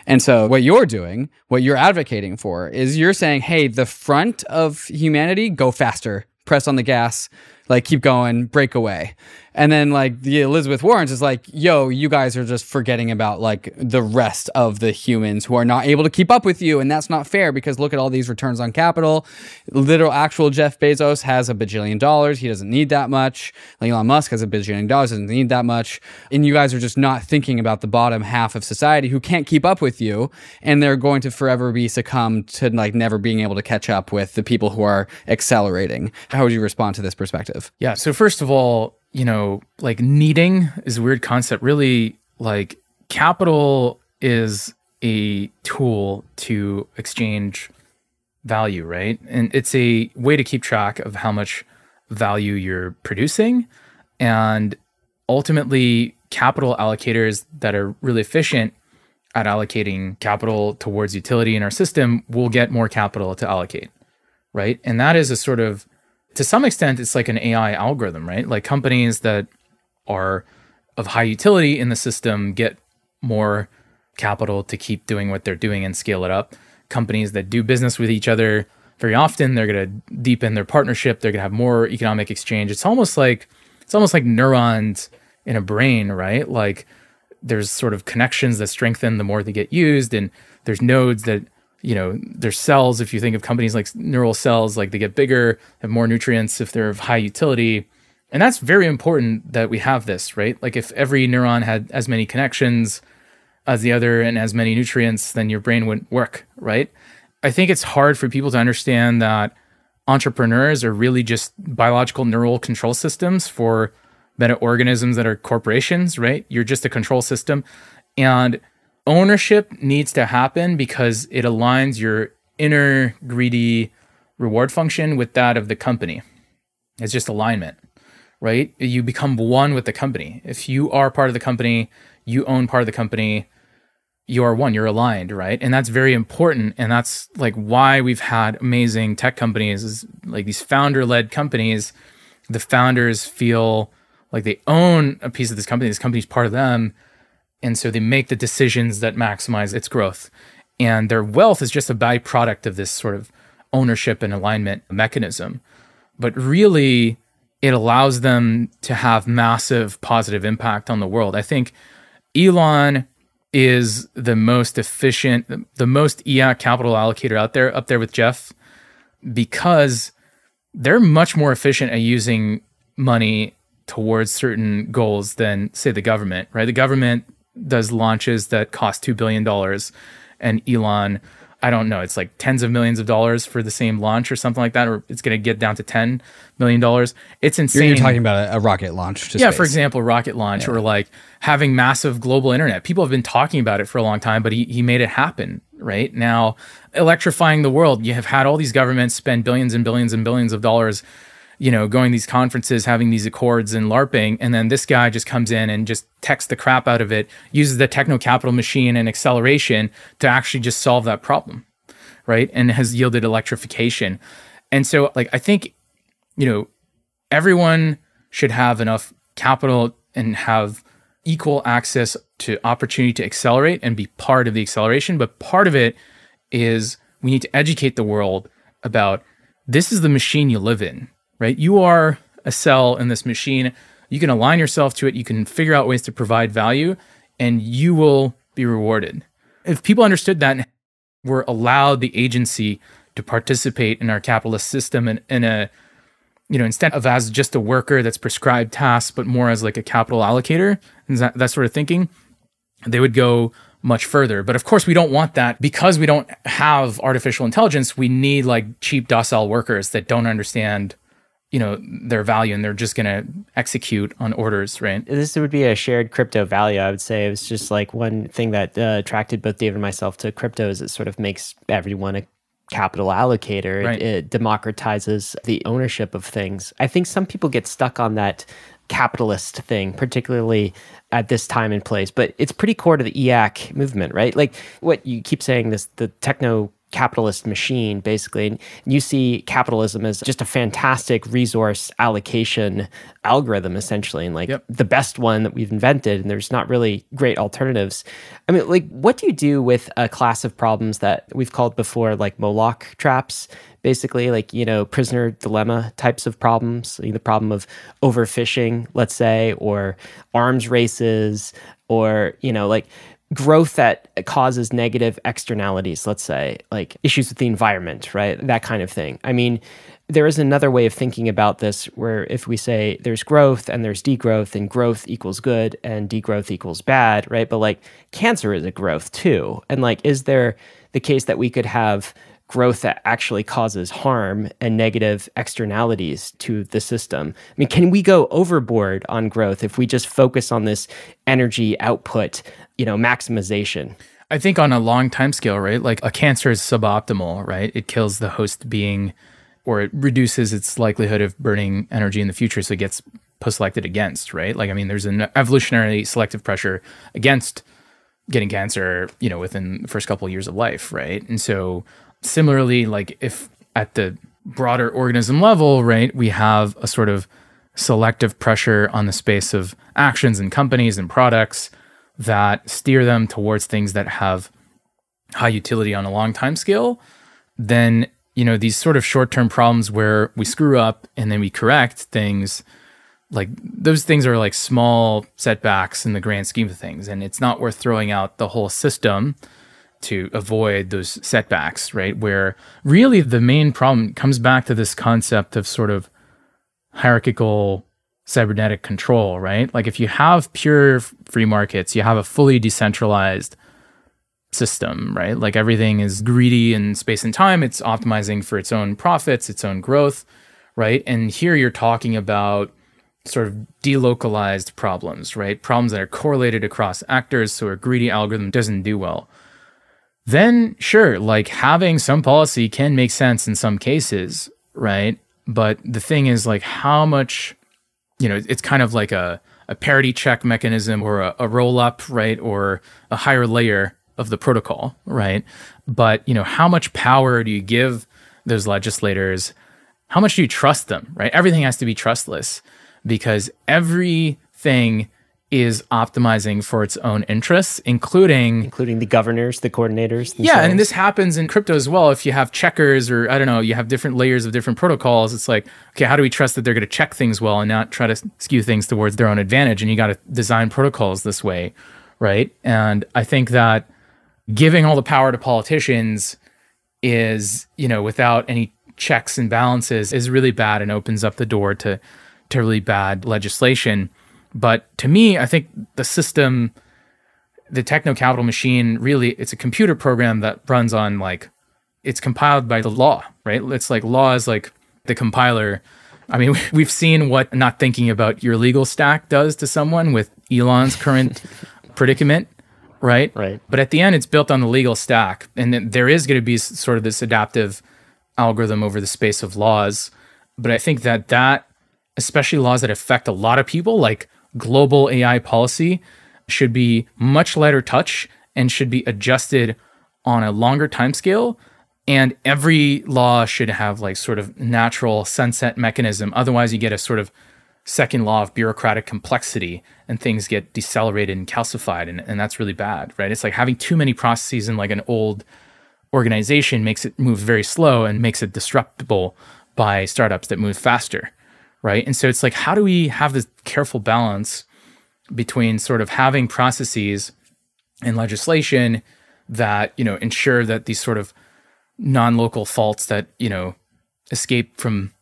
And so what you're doing, what you're advocating for is you're saying, hey, the front of humanity, go faster, press on the gas, like keep going, break away. And then like the Elizabeth Warrens is like, yo, you guys are just forgetting about like the rest of the humans who are not able to keep up with you. And that's not fair because look at all these returns on capital. Literal actual Jeff Bezos has a bajillion dollars. He doesn't need that much. Elon Musk has a bajillion dollars, doesn't need that much. And you guys are just not thinking about the bottom half of society who can't keep up with you. And they're going to forever be succumbed to like never being able to catch up with the people who are accelerating. How would you respond to this perspective? Yeah. So first of all, you know, like needing is a weird concept. Really, like capital is a tool to exchange value, right? And it's a way to keep track of how much value you're producing. And ultimately, capital allocators that are really efficient at allocating capital towards utility in our system will get more capital to allocate, right? And that is a sort of to some extent, it's like an AI algorithm, right? Like companies that are of high utility in the system get more capital to keep doing what they're doing and scale it up. Companies that do business with each other very often, they're going to deepen their partnership. They're going to have more economic exchange. It's almost like it's almost like neurons in a brain, right? Like there's sort of connections that strengthen the more they get used, and there's nodes that you know, their cells, if you think of companies like neural cells, like they get bigger, have more nutrients if they're of high utility. And that's very important that we have this, right? Like if every neuron had as many connections as the other and as many nutrients, then your brain wouldn't work, right? I think it's hard for people to understand that entrepreneurs are really just biological neural control systems for meta organisms that are corporations, right? You're just a control system. And ownership needs to happen because it aligns your inner greedy reward function with that of the company. It's just alignment, right? You become one with the company. If you are part of the company, you own part of the company, you are one, you're aligned, right? And that's very important. And that's like why we've had amazing tech companies, like these founder led companies. The founders feel like they own a piece of this company, this company's part of them and so they make the decisions that maximize its growth. And their wealth is just a byproduct of this sort of ownership and alignment mechanism. But really, it allows them to have massive positive impact on the world. I think Elon is the most efficient, the most e/acc capital allocator out there, up there with Jeff, because they're much more efficient at using money towards certain goals than, say, the government, right? The government does launches that cost $2 billion. And Elon, I don't know, it's like tens of millions of dollars for the same launch or something like that, or it's going to get down to $10 million. It's insane. You're, you're talking about a, a, rocket launch. yeah, space. for example, rocket launch yeah. or like having massive global internet. People have been talking about it for a long time, but he, he made it happen right now. Electrifying the world. You have had all these governments spend billions and billions and billions of dollars you know, going these conferences, having these accords and LARPing. And then this guy just comes in and just texts the crap out of it, uses the techno capital machine and acceleration to actually just solve that problem. Right. And has yielded electrification. And so, like, I think, you know, everyone should have enough capital and have equal access to opportunity to accelerate and be part of the acceleration. But part of it is we need to educate the world about this is the machine you live in right? You are a cell in this machine. You can align yourself to it. You can figure out ways to provide value, and you will be rewarded. If people understood that and were allowed the agency to participate in our capitalist system in, in a you know, instead of as just a worker that's prescribed tasks, but more as like a capital allocator and that, that sort of thinking, they would go much further. But of course, we don't want that because we don't have artificial intelligence. We need like cheap, docile workers that don't understand you know their value and they're just going to execute on orders, right? This would be a shared crypto value, I would say. It was just like one thing that uh, attracted both David and myself to crypto is it sort of makes everyone a capital allocator. Right. It, it democratizes the ownership of things. I think some people get stuck on that capitalist thing, particularly at this time and place, but it's pretty core to the e/acc movement, right? Like what you keep saying, this the techno capitalist machine basically. And you see capitalism as just a fantastic resource allocation algorithm essentially and like Yep. the best one that we've invented and there's not really great alternatives. I mean like what do you do with a class of problems that we've called before like moloch traps? Basically like you know prisoner dilemma types of problems like the problem of overfishing let's say or arms races or you know like growth that causes negative externalities let's say like issues with the environment right? That kind of thing. I mean there is another way of thinking about this where if we say there's growth and there's degrowth and growth equals good and degrowth equals bad right? But like cancer is a growth too. And like is there the case that we could have growth that actually causes harm and negative externalities to the system. I mean, can we go overboard on growth if we just focus on this energy output, you know, maximization? I think on a long time scale, right? Like a cancer is suboptimal, right? It kills the host being or it reduces its likelihood of burning energy in the future. So it gets selected against, right? Like, I mean, there's an evolutionary selective pressure against getting cancer, you know, within the first couple of years of life, right? And so similarly, like if at the broader organism level, right, we have a sort of selective pressure on the space of actions and companies and products that steer them towards things that have high utility on a long time scale, then you know these sort of short-term problems where we screw up and then we correct things like those things are like small setbacks in the grand scheme of things and it's not worth throwing out the whole system to avoid those setbacks right where really the main problem comes back to this concept of sort of hierarchical cybernetic control right like if you have pure free markets you have a fully decentralized system, right? Like everything is greedy in space and time. It's optimizing for its own profits, its own growth, right? And here you're talking about sort of delocalized problems, right? Problems that are correlated across actors, so a greedy algorithm doesn't do well. Then, sure, like having some policy can make sense in some cases, right? But the thing is, like, how much, you know, it's kind of like a, a parity check mechanism or a, a roll up, right? Or a higher layer of the protocol, right? But, you know, how much power do you give those legislators? How much do you trust them, right? Everything has to be trustless because everything is optimizing for its own interests, including Including the governors, the coordinators. yeah, and this happens in crypto as well. If you have checkers or I don't know, you have different layers of different protocols, it's like, okay, how do we trust that they're going to check things well and not try to skew things towards their own advantage? And you got to design protocols this way, right? And I think that giving all the power to politicians is, you know, without any checks and balances is really bad and opens up the door to to really bad legislation. But to me, I think the system the techno capital machine really it's a computer program that runs on like it's compiled by the law right? It's like law is like the compiler. I mean we've seen what not thinking about your legal stack does to someone with elon's current predicament right? Right. but at the end it's built on the legal stack. And then there is going to be sort of this adaptive algorithm over the space of laws. But i think that that especially laws that affect a lot of people like global ai policy should be much lighter touch and should be adjusted on a longer time scale and every law should have like sort of natural sunset mechanism. Otherwise you get a sort of second law of bureaucratic complexity and things get decelerated and calcified and, and that's really bad right? It's like having too many processes in like an old organization makes it move very slow and makes it disruptible by startups that move faster right? And so it's like how do we have this careful balance between sort of having processes and legislation that you know ensure that these sort of non-local faults that you know escape from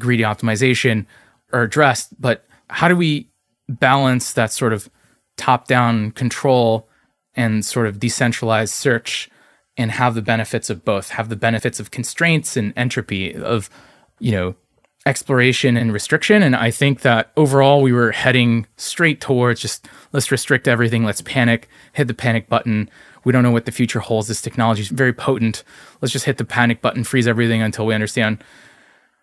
greedy optimization are addressed? But how do we balance that sort of top-down control and sort of decentralized search and have the benefits of both have the benefits of constraints and entropy of you know exploration and restriction. And I think that overall we were heading straight towards just let's restrict everything, let's panic, hit the panic button. We don't know what the future holds. This technology is very potent. Let's just hit the panic button, freeze everything until we understand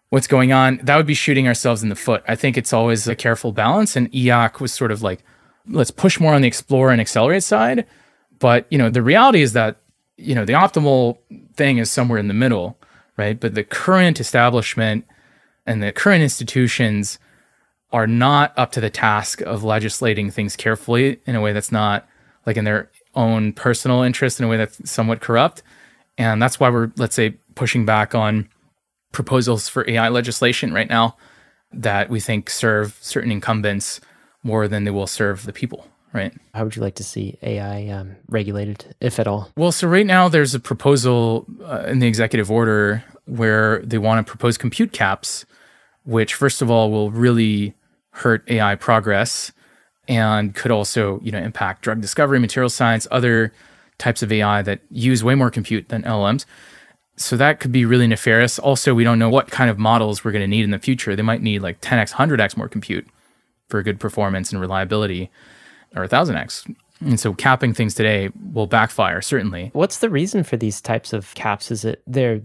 what's going on. That would be shooting ourselves in the foot. I think it's always a careful balance. And e/acc was sort of like, let's push more on the explore and accelerate side. But, you know, the reality is that, you know, the optimal thing is somewhere in the middle, right? But the current establishment and the current institutions are not up to the task of legislating things carefully in a way that's not like in their own personal interest in a way that's somewhat corrupt. And that's why we're, let's say, pushing back on proposals for AI legislation right now that we think serve certain incumbents more than they will serve the people, right? How would you like to see AI um, regulated, if at all? Well, so right now there's a proposal uh, in the executive order where they want to propose compute caps, which, first of all, will really hurt AI progress and could also, you know, impact drug discovery, material science, other types of AI that use way more compute than LLMs. So that could be really nefarious. Also, we don't know what kind of models we're going to need in the future. They might need like 10x, 100x more compute for good performance and reliability, or 1000x. And so capping things today will backfire, certainly. What's the reason for these types of caps? Is it they're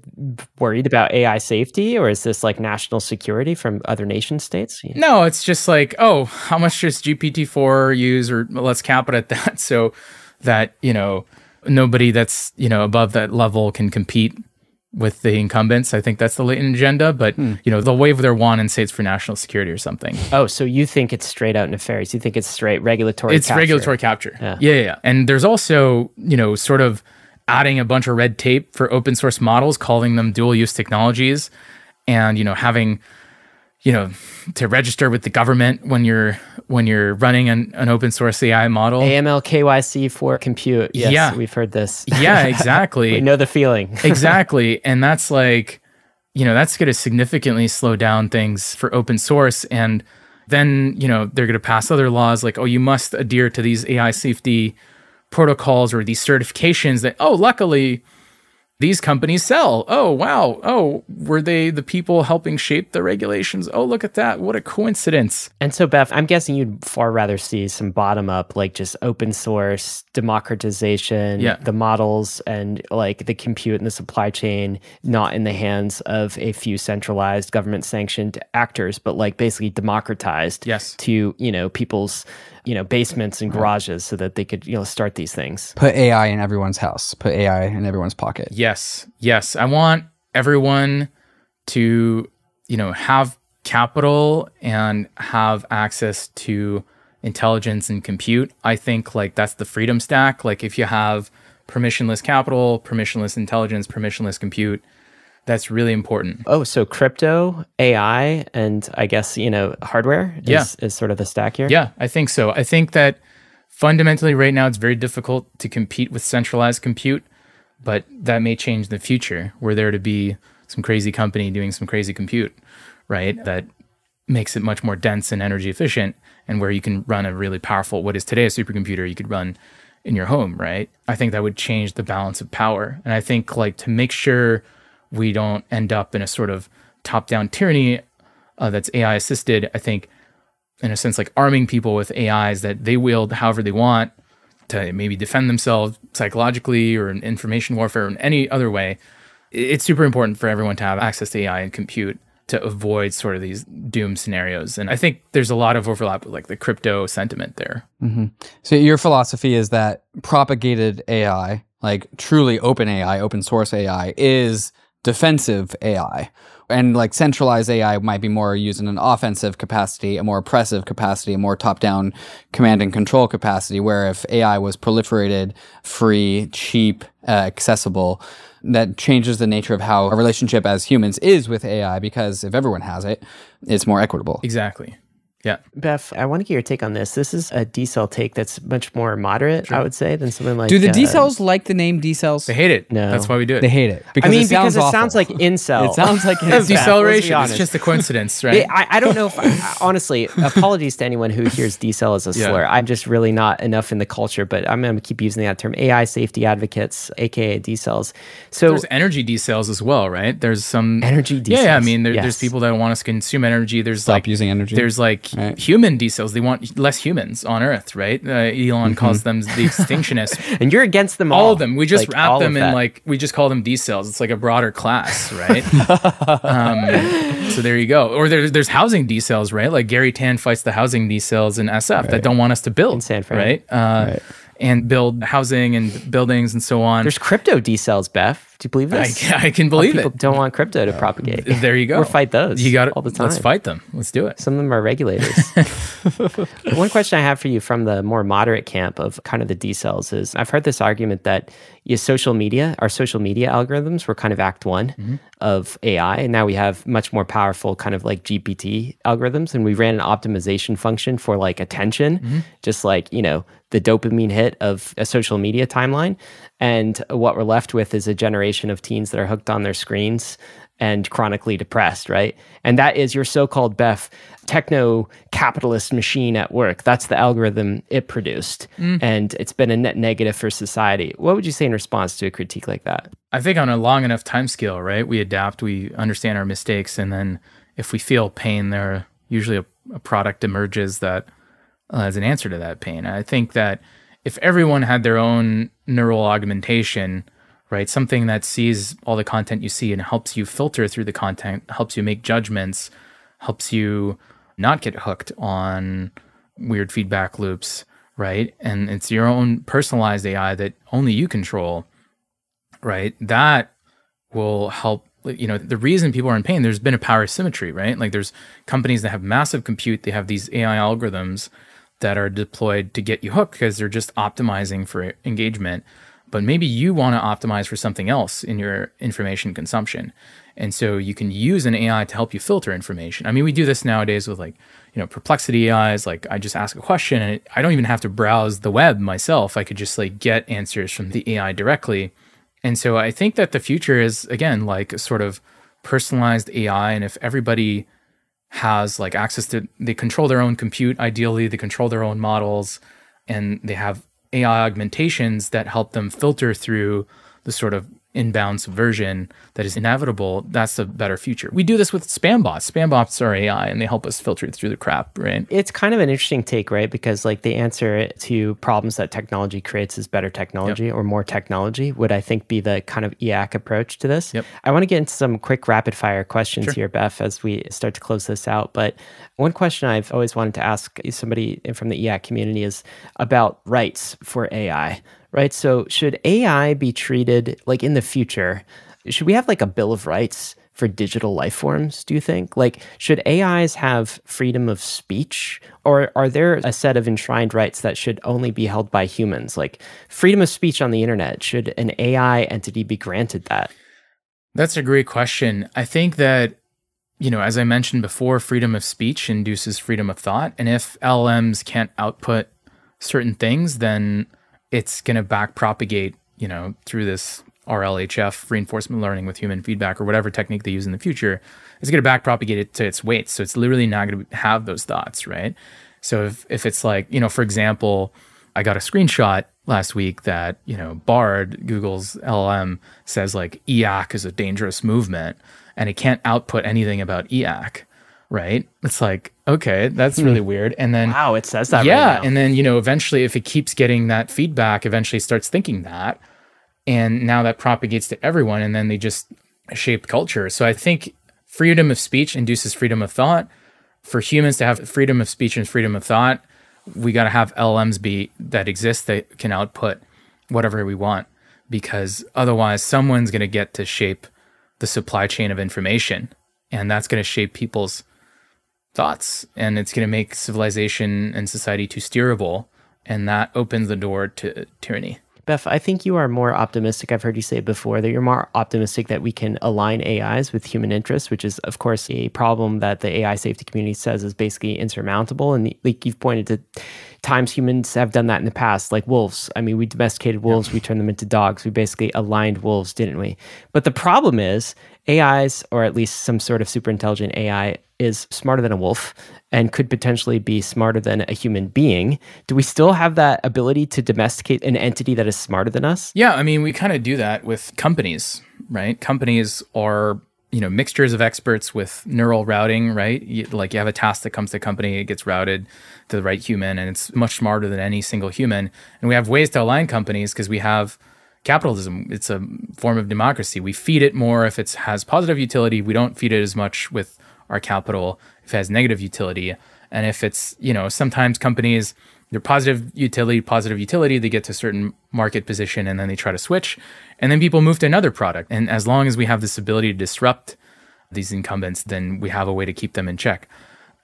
worried about AI safety or is this like national security from other nation states? No, it's just like, oh, how much does GPT-4 use or let's cap it at that so that, you know, nobody that's, you know, above that level can compete with the incumbents. I think that's the latent agenda, but hmm. you know, they'll wave their wand and say it's for national security or something. Oh, so you think it's straight out nefarious? You think it's straight regulatory? It's capture. regulatory capture. Yeah. yeah, yeah. And there's also you know sort of adding a bunch of red tape for open source models, calling them dual use technologies, and you know having you know to register with the government when you're when you're running an, an open source AI model. AML KYC for compute. Yes, yeah. we've heard this. Yeah, exactly. we know the feeling. exactly. And that's like, you know, that's going to significantly slow down things for open source. And then, you know, they're going to pass other laws like, oh, you must adhere to these AI safety protocols or these certifications that, oh, luckily, these companies sell. Oh, wow. Oh, were they the people helping shape the regulations? Oh, look at that. What a coincidence. And so, Beff, I'm guessing you'd far rather see some bottom up, like just open source, democratization, yeah. the models and like the compute and the supply chain, not in the hands of a few centralized government sanctioned actors, but like basically democratized yes. to, you know, people's you know basements and garages so that they could you know start these things. Put ai in everyone's house. Put ai in everyone's pocket. Yes yes. I want everyone to you know have capital and have access to intelligence and compute. I think like that's the freedom stack. Like if you have permissionless capital permissionless intelligence permissionless compute that's really important. Oh, so crypto, AI, and I guess, you know, hardware is, yeah. is sort of the stack here? Yeah, I think so. I think that fundamentally right now it's very difficult to compete with centralized compute, but that may change in the future. Were there to be some crazy company doing some crazy compute, right? That makes it much more dense and energy efficient and where you can run a really powerful what is today a supercomputer you could run in your home, right? I think that would change the balance of power. And I think like to make sure we don't end up in a sort of top down tyranny uh, that's AI assisted. I think, in a sense, like arming people with AIs that they wield however they want to maybe defend themselves psychologically or in information warfare or in any other way. It's super important for everyone to have access to AI and compute to avoid sort of these doom scenarios. And I think there's a lot of overlap with like the crypto sentiment there. Mm-hmm. So your philosophy is that propagated AI, like truly open AI, open source AI, is defensive AI. And like centralized AI might be more used in an offensive capacity, a more oppressive capacity, a more top down command and control capacity. Where if AI was proliferated, free, cheap, uh, accessible, that changes the nature of how a relationship as humans is with AI because if everyone has it, it's more equitable. Exactly. Yeah. Beff, I want to get your take on this. This is a decel take that's much more moderate, I would say, than something like. That. Do the uh, decels like the name decels? They hate it. No. That's why we do it. They hate it I mean, it sounds because it awful. sounds like incel. It sounds like Beff, it's Deceleration. It's just a coincidence, right? I, I don't know if I, honestly apologies to anyone who hears decel as a Yeah. slur i'm just really not enough in the culture but i'm going to keep using that term ai safety advocates aka decels so There's energy decels as well, right? There's some Energy D Yeah, yeah. I mean, there, yes. there's people that want us to consume energy. There's Stop like using energy. There's like Right. human decels. They want less humans on Earth, right? Uh, Elon calls them the extinctionists. and you're against them all all of them. We just Like, wrap them in like we just call them decels. It's like a broader class, right? um, so there you go. Or there's there's housing decels, right? Like Garry Tan fights the housing D cells in SF that don't want us to build In San Fran. right? Uh, And build housing and buildings and so on. there's crypto decels Beff do you believe this I can believe people it. don't want crypto to propagate There you go. or fight those You got it all the time Let's fight them. Let's do it. Some of them are regulators. One question I have for you from the more moderate camp of kind of the decels is I've heard this argument that your social media, our social media algorithms were kind of act one mm-hmm. of AI. And now we have much more powerful kind of like GPT algorithms. And we ran an optimization function for like attention, mm-hmm. just like, you know, the dopamine hit of a social media timeline. And what we're left with is a generation of teens that are hooked on their screens and chronically depressed, right? And that is your so-called Beff techno capitalist machine at work. That's the algorithm it produced. Mm. And it's been a net negative for society. What would you say in response to a critique like that? I think on a long enough time scale, right? We adapt, we understand our mistakes, and then if we feel pain, there usually a, a product emerges that Uh, as an answer to that pain. I think that if everyone had their own neural augmentation, right, something that sees all the content you see and helps you filter through the content, helps you make judgments, helps you not get hooked on weird feedback loops, right? And it's your own personalized AI that only you control right? That will help. You know, the reason people are in pain, there's been a power asymmetry, right? Like there's companies that have massive compute, they have these AI algorithms that are deployed to get you hooked because they're just optimizing for engagement. But maybe you want to optimize for something else in your information consumption. And so you can use an AI to help you filter information. I mean, we do this nowadays with like, you know, perplexity AIs. Like I just ask a question and I don't even have to browse the web myself. I could just like get answers from the AI directly. And so I think that the future is again like sort of personalized AI. And if everybody has like access to, they control their own compute, ideally, they control their own models, and they have AI augmentations that help them filter through the sort of inbound subversion that is inevitable. That's a better future. We do this with spam bots. Spam bots are AI and they help us filter through the crap, right? It's kind of an interesting take, right? Because like the answer to problems that technology creates is better technology or more technology would I think be the kind of e/acc approach to this. Yep. I want to get into some quick rapid fire questions here, Beff, as we start to close this out. But one question I've always wanted to ask somebody from the e/acc community is about rights for AI, right? So should AI be treated like in the future? Should we have like a Bill of Rights for digital life forms, do you think? Like, should AIs have freedom of speech? Or are there a set of enshrined rights that should only be held by humans? Like, freedom of speech on the internet, should an AI entity be granted that? That's a great question. I think that, you know, as I mentioned before, freedom of speech induces freedom of thought. And if LMs can't output certain things, then it's going to back propagate, you know, through this RLHF, reinforcement learning with human feedback, or whatever technique they use in the future, it's going to back propagate it to its weight. So it's literally not going to have those thoughts, right? So if, if it's like, you know, for example, I got a screenshot last week that, you know, Bard, Google's LLM, says like e/acc is a dangerous movement and it can't output anything about e/acc, right? It's like, okay, that's really hmm. weird. And then Wow, it says that yeah, right and then you know, eventually, if it keeps getting that feedback, eventually starts thinking that, and now that propagates to everyone, and then they just shape culture. So I think freedom of speech induces freedom of thought. For humans to have freedom of speech and freedom of thought, we got to have LLMs be that exist that can output whatever we want, because otherwise, someone's going to get to shape the supply chain of information, and that's going to shape people's thoughts and it's going to make civilization and society too steerable and that opens the door to tyranny Beff, I think you are more optimistic. I've heard you say before that you're more optimistic that we can align AIs with human interests, which is, of course, a problem that the AI safety community says is basically insurmountable. And like you've pointed to times humans have done that in the past, like wolves. I mean, we domesticated wolves, we turned them into dogs. We basically aligned wolves, didn't we? But the problem is AIs, or at least some sort of super intelligent AI, is smarter than a wolf and could potentially be smarter than a human being. Do we still have that ability to domesticate an entity that is smarter than us? Yeah, I mean, we kind of do that with companies, right? Companies are you know mixtures of experts with neural routing right you, like you have a task that comes to a company it gets routed to the right human and it's much smarter than any single human and we have ways to align companies because we have capitalism it's a form of democracy we feed it more if it has positive utility we don't feed it as much with our capital if it has negative utility and if it's you know sometimes companies they're positive utility, positive utility. They get to a certain market position and then they try to switch. And then people move to another product. And as long as we have this ability to disrupt these incumbents, then we have a way to keep them in check.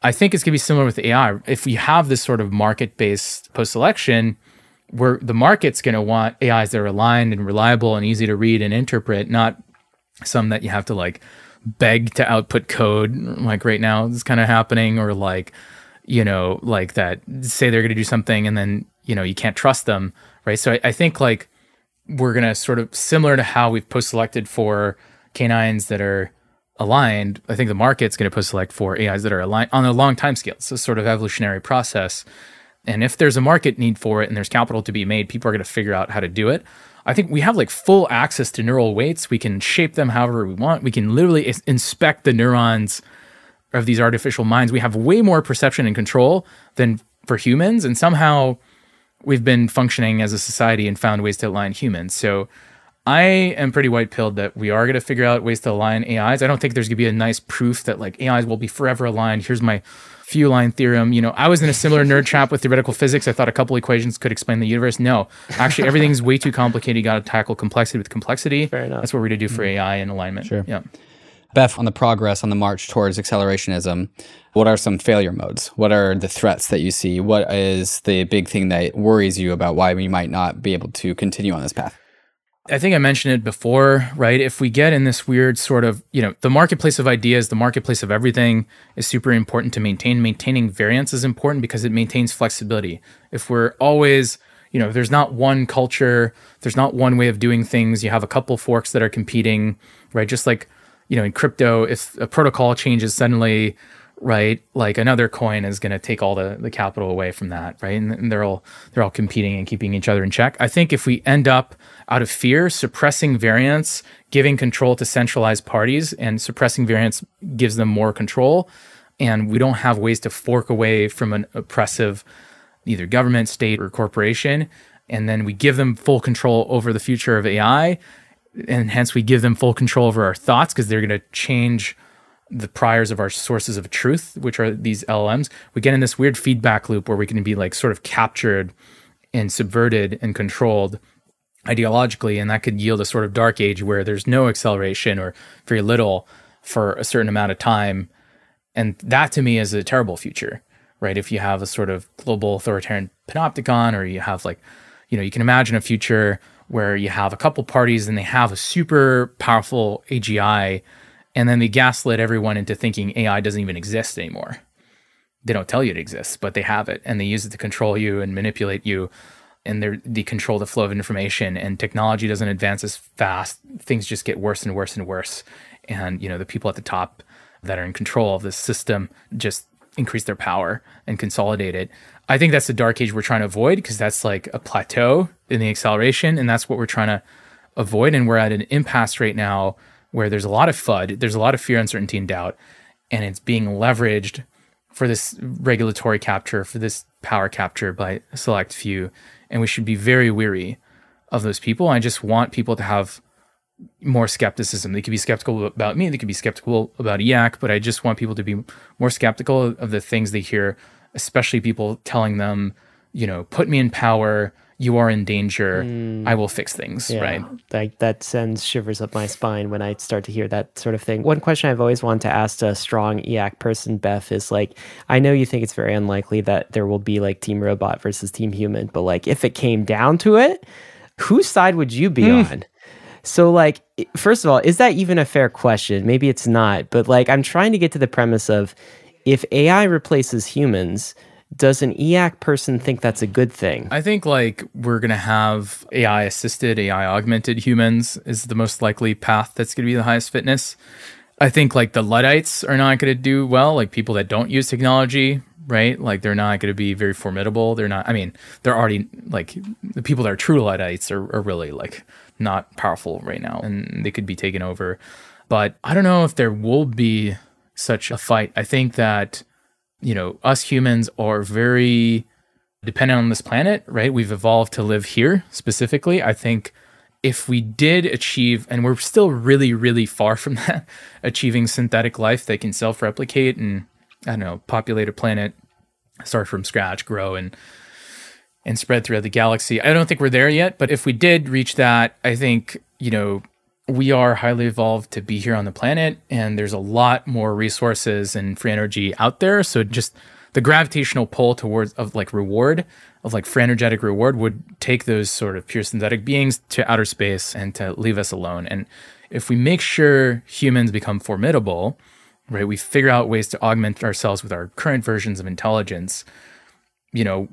I think it's going to be similar with AI. If we have this sort of market based post selection, where the market's going to want AIs that are aligned and reliable and easy to read and interpret, not some that you have to like beg to output code, like right now is kind of happening, or like you know, like that say they're going to do something and then, you know, you can't trust them, right? So I, I think like we're going to sort of similar to how we've post selected for canines that are aligned. I think the market's going to post select for AIs that are aligned on a long time scale. It's a sort of evolutionary process. And if there's a market need for it and there's capital to be made, people are going to figure out how to do it. I think we have like full access to neural weights. We can shape them however we want. We can literally inspect the neurons of these artificial minds, we have way more perception and control than for humans. And somehow we've been functioning as a society and found ways to align humans. So I am pretty white pilled that we are going to figure out ways to align AIs. I don't think there's going to be a nice proof that like AIs will be forever aligned. Here's my few line theorem. You know, I was in a similar nerd trap with theoretical physics. I thought a couple equations could explain the universe. No, actually, everything's way too complicated. You got to tackle complexity with complexity. Fair enough. That's what we're going to do for mm-hmm. AI and alignment. Sure. Yeah. Beff, on the progress on the march towards accelerationism, what are some failure modes? What are the threats that you see? What is the big thing that worries you about why we might not be able to continue on this path? I think I mentioned it before, right? If we get in this weird sort of, you know, the marketplace of ideas, the marketplace of everything is super important to maintain. Maintaining variance is important because it maintains flexibility. If we're always, you know, there's not one culture, there's not one way of doing things, you have a couple forks that are competing, right? Just like you know, in crypto, if a protocol changes suddenly, right, like another coin is going to take all the, the capital away from that, right? And, and they're all they're all competing and keeping each other in check. I think if we end up out of fear suppressing variance, giving control to centralized parties, and suppressing variance gives them more control, and we don't have ways to fork away from an oppressive either government, state, or corporation, and then we give them full control over the future of AI and hence we give them full control over our thoughts because they're going to change the priors of our sources of truth, which are these LLMs. We get in this weird feedback loop where we can be like sort of captured and subverted and controlled ideologically, and that could yield a sort of dark age where there's no acceleration or very little for a certain amount of time. And that to me is a terrible future, right? If you have a sort of global authoritarian panopticon, or you have like, you know, you can imagine a future where you have a couple parties and they have a super powerful AGI, and then they gaslit everyone into thinking AI doesn't even exist anymore. They don't tell you it exists, but they have it, and they use it to control you and manipulate you, and they they control the flow of information. And technology doesn't advance as fast; things just get worse and worse and worse. And you know the people at the top that are in control of this system just increase their power and consolidate it. I think that's the dark age we're trying to avoid because that's like a plateau in the acceleration, and that's what we're trying to avoid. And we're at an impasse right now where there's a lot of FUD, there's a lot of fear, uncertainty, and doubt, and it's being leveraged for this regulatory capture, for this power capture by a select few. And we should be very weary of those people. I just want people to have more skepticism. They could be skeptical about me, they could be skeptical about e/acc, but I just want people to be more skeptical of the things they hear especially people telling them, you know, put me in power, you are in danger, mm. I will fix things, yeah, right? Like that sends shivers up my spine when I start to hear that sort of thing. One question I've always wanted to ask a strong e/acc person, Beff, is like, I know you think it's very unlikely that there will be like Team Robot versus Team Human, but like if it came down to it, whose side would you be on? So, like, first of all, is that even a fair question? Maybe it's not, but like, I'm trying to get to the premise of if AI replaces humans, does an e/acc person think that's a good thing? I think like we're gonna have AI assisted, AI augmented humans is the most likely path that's gonna be the highest fitness. I think like the Luddites are not gonna do well, like people that don't use technology, right? Like they're not gonna be very formidable. They're not I mean, they're already like the people that are true Luddites are, are really like not powerful right now and they could be taken over. But I don't know if there will be such a fight. I think that, you know, us humans are very dependent on this planet, right? We've evolved to live here specifically. I think if we did achieve, and we're still really, really far from that, achieving synthetic life that can self replicate and, I don't know, populate a planet, start from scratch, grow, and and spread throughout the galaxy. I don't think we're there yet, but if we did reach that, I think, you know, we are highly evolved to be here on the planet and there's a lot more resources and free energy out there. So just the gravitational pull towards of like reward of like free energetic reward would take those sort of pure synthetic beings to outer space and to leave us alone. And if we make sure humans become formidable, right, we figure out ways to augment ourselves with our current versions of intelligence, you know,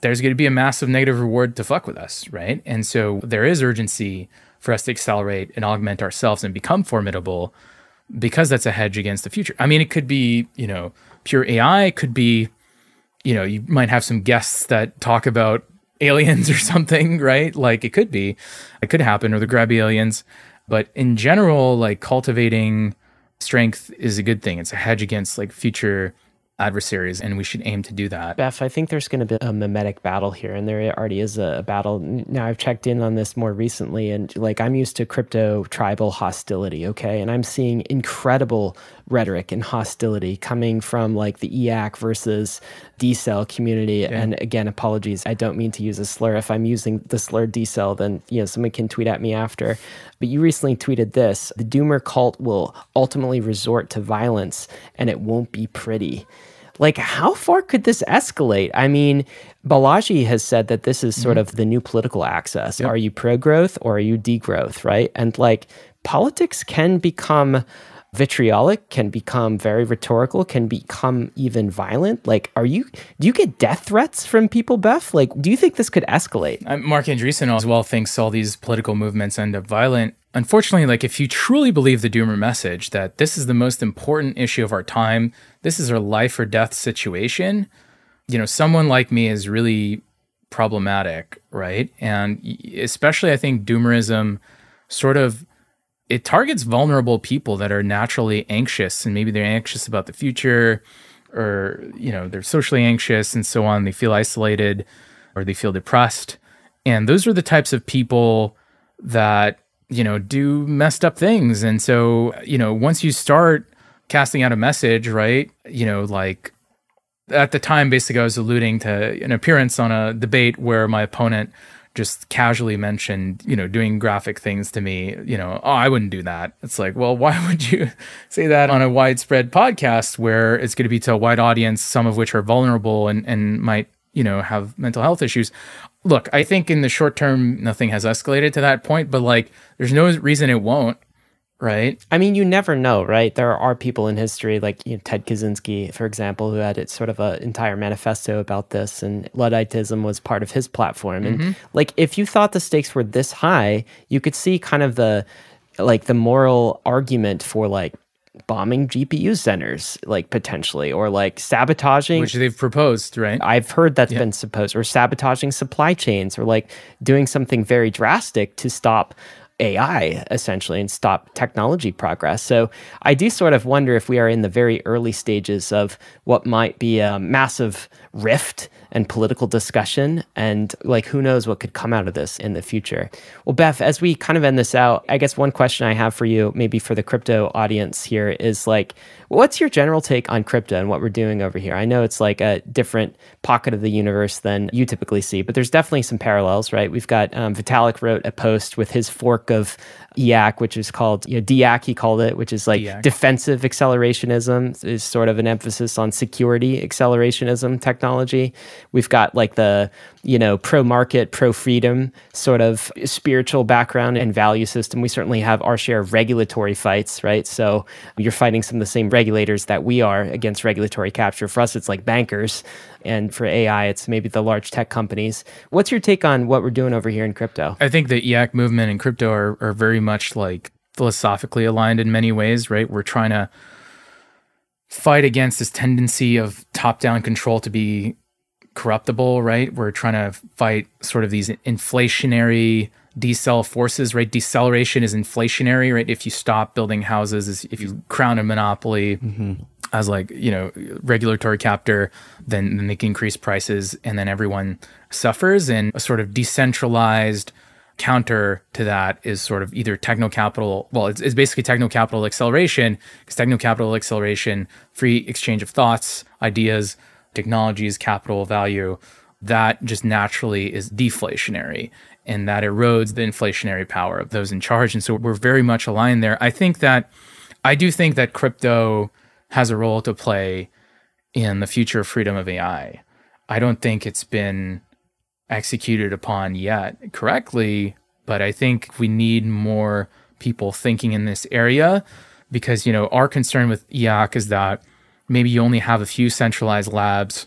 there's going to be a massive negative reward to fuck with us, right? And so there is urgency for us to accelerate and augment ourselves and become formidable because that's a hedge against the future. I mean, it could be, you know, pure AI, it could be, you know, you might have some guests that talk about aliens or something, right? Like it could be, it could happen, or the grabby aliens. But in general, like cultivating strength is a good thing. It's a hedge against like future adversaries, and we should aim to do that. Beff, I think there's going to be a mimetic battle here, and there already is a battle. Now, I've checked in on this more recently, and like I'm used to crypto tribal hostility, okay? And I'm seeing incredible rhetoric and hostility coming from like the e/acc versus decel community. And again, apologies, I don't mean to use a slur. If I'm using the slur decel, then you know someone can tweet at me after. But you recently tweeted this: the Doomer cult will ultimately resort to violence, and it won't be pretty like how far could this escalate? I mean balaji has said that this is sort of the new political access. Are you pro-growth or are you degrowth right? And like politics can become vitriolic can become very rhetorical can become even violent. Like are you do you get death threats from people beff? Like do you think this could escalate? Uh, Marc Andreessen as well thinks all these political movements end up violent. Unfortunately, like if you truly believe the doomer message that this is the most important issue of our time, this is a life or death situation, you know, someone like me is really problematic, right? And especially I think doomerism sort of it targets vulnerable people that are naturally anxious and maybe they're anxious about the future or you know they're socially anxious and so on. They feel isolated or they feel depressed. And those are the types of people that you know do messed up things. And so you know once you start casting out a message right? You know like at the time basically i was alluding to an appearance on a debate where my opponent just casually mentioned you know doing graphic things to me. You know oh i wouldn't do that. It's like well why would you say that on a widespread podcast where it's going to be to a wide audience some of which are vulnerable and and might you know have mental health issues? Look i think in the short term nothing has escalated to that point but like there's no reason it won't right I mean, you never know, right? There are people in history, like you know, Ted Kaczynski, for example, who had it sort of an entire manifesto about this, and Ludditism was part of his platform. And mm-hmm. like, if you thought the stakes were this high, you could see kind of the like the moral argument for like bombing GPU centers, like potentially, or like sabotaging which they've proposed right I've heard that's been supposed, or sabotaging supply chains, or like doing something very drastic to stop AI essentially and stop technology progress. So I do sort of wonder if we are in the very early stages of what might be a massive rift and political discussion and like who knows what could come out of this in the future. Well, Beff, as we kind of end this out, I guess one question I have for you, maybe for the crypto audience here, is like, what's your general take on crypto and what we're doing over here? I know it's like a different pocket of the universe than you typically see, but there's definitely some parallels, right? We've got um, Vitalik wrote a post with his fork of e/acc, which is called you know, d/acc, he called it, which is like d/acc. defensive accelerationism, is sort of an emphasis on security accelerationism technology. We've got like the you know pro market, pro freedom sort of spiritual background and value system. We certainly have our share of regulatory fights, right? So you're fighting some of the same regulators that we are against regulatory capture. For us, it's like bankers. And for AI, it's maybe the large tech companies. What's your take on what we're doing over here in crypto? I think the e/acc movement and crypto are, are very much like philosophically aligned in many ways, right? We're trying to fight against this tendency of top down control to be corruptible, right? We're trying to fight sort of these inflationary decel forces, right? Deceleration is inflationary, right? If you stop building houses, if you crown a monopoly mm-hmm. As like, you know, regulatory captor, then, they can increase prices and then everyone suffers. And a sort of decentralized counter to that is sort of either techno capital. Well, it's, it's basically techno capital acceleration because techno capital acceleration, free exchange of thoughts, ideas, technologies, capital value, that just naturally is deflationary and that erodes the inflationary power of those in charge. And so we're very much aligned there. I think that I do think that crypto has a role to play in the future of freedom of AI. I don't think it's been executed upon yet correctly, but I think we need more people thinking in this area because, you know, our concern with e/acc is that maybe you only have a few centralized labs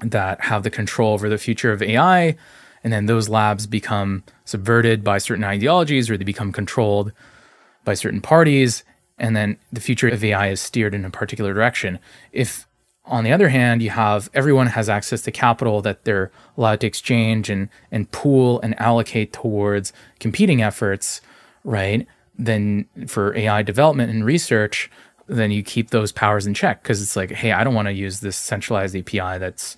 that have the control over the future of AI, and then those labs become subverted by certain ideologies or they become controlled by certain parties, and then the future of AI is steered in a particular direction. If on the other hand, you have everyone has access to capital that they're allowed to exchange and and pool and allocate towards competing efforts, right? Then for AI development and research, then you keep those powers in check because it's like, hey, I don't want to use this centralized API that's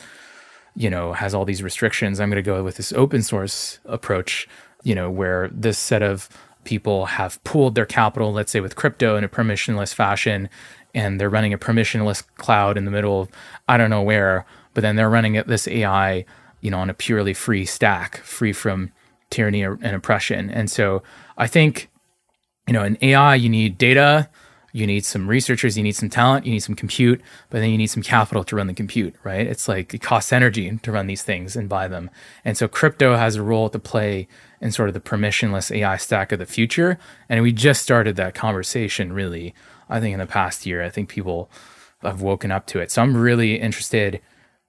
you know has all these restrictions. I'm going to go with this open source approach, you know, where this set of people have pooled their capital, let's say with crypto in a permissionless fashion, and they're running a permissionless cloud in the middle of I don't know where, but then they're running this AI, you know, on a purely free stack, free from tyranny and oppression. And so I think, you know, in AI, you need data, you need some researchers, you need some talent, you need some compute, but then you need some capital to run the compute, right? It's like it costs energy to run these things and buy them. And so crypto has a role to play in sort of the permissionless AI stack of the future. And we just started that conversation really, I think in the past year. I think people have woken up to it. So I'm really interested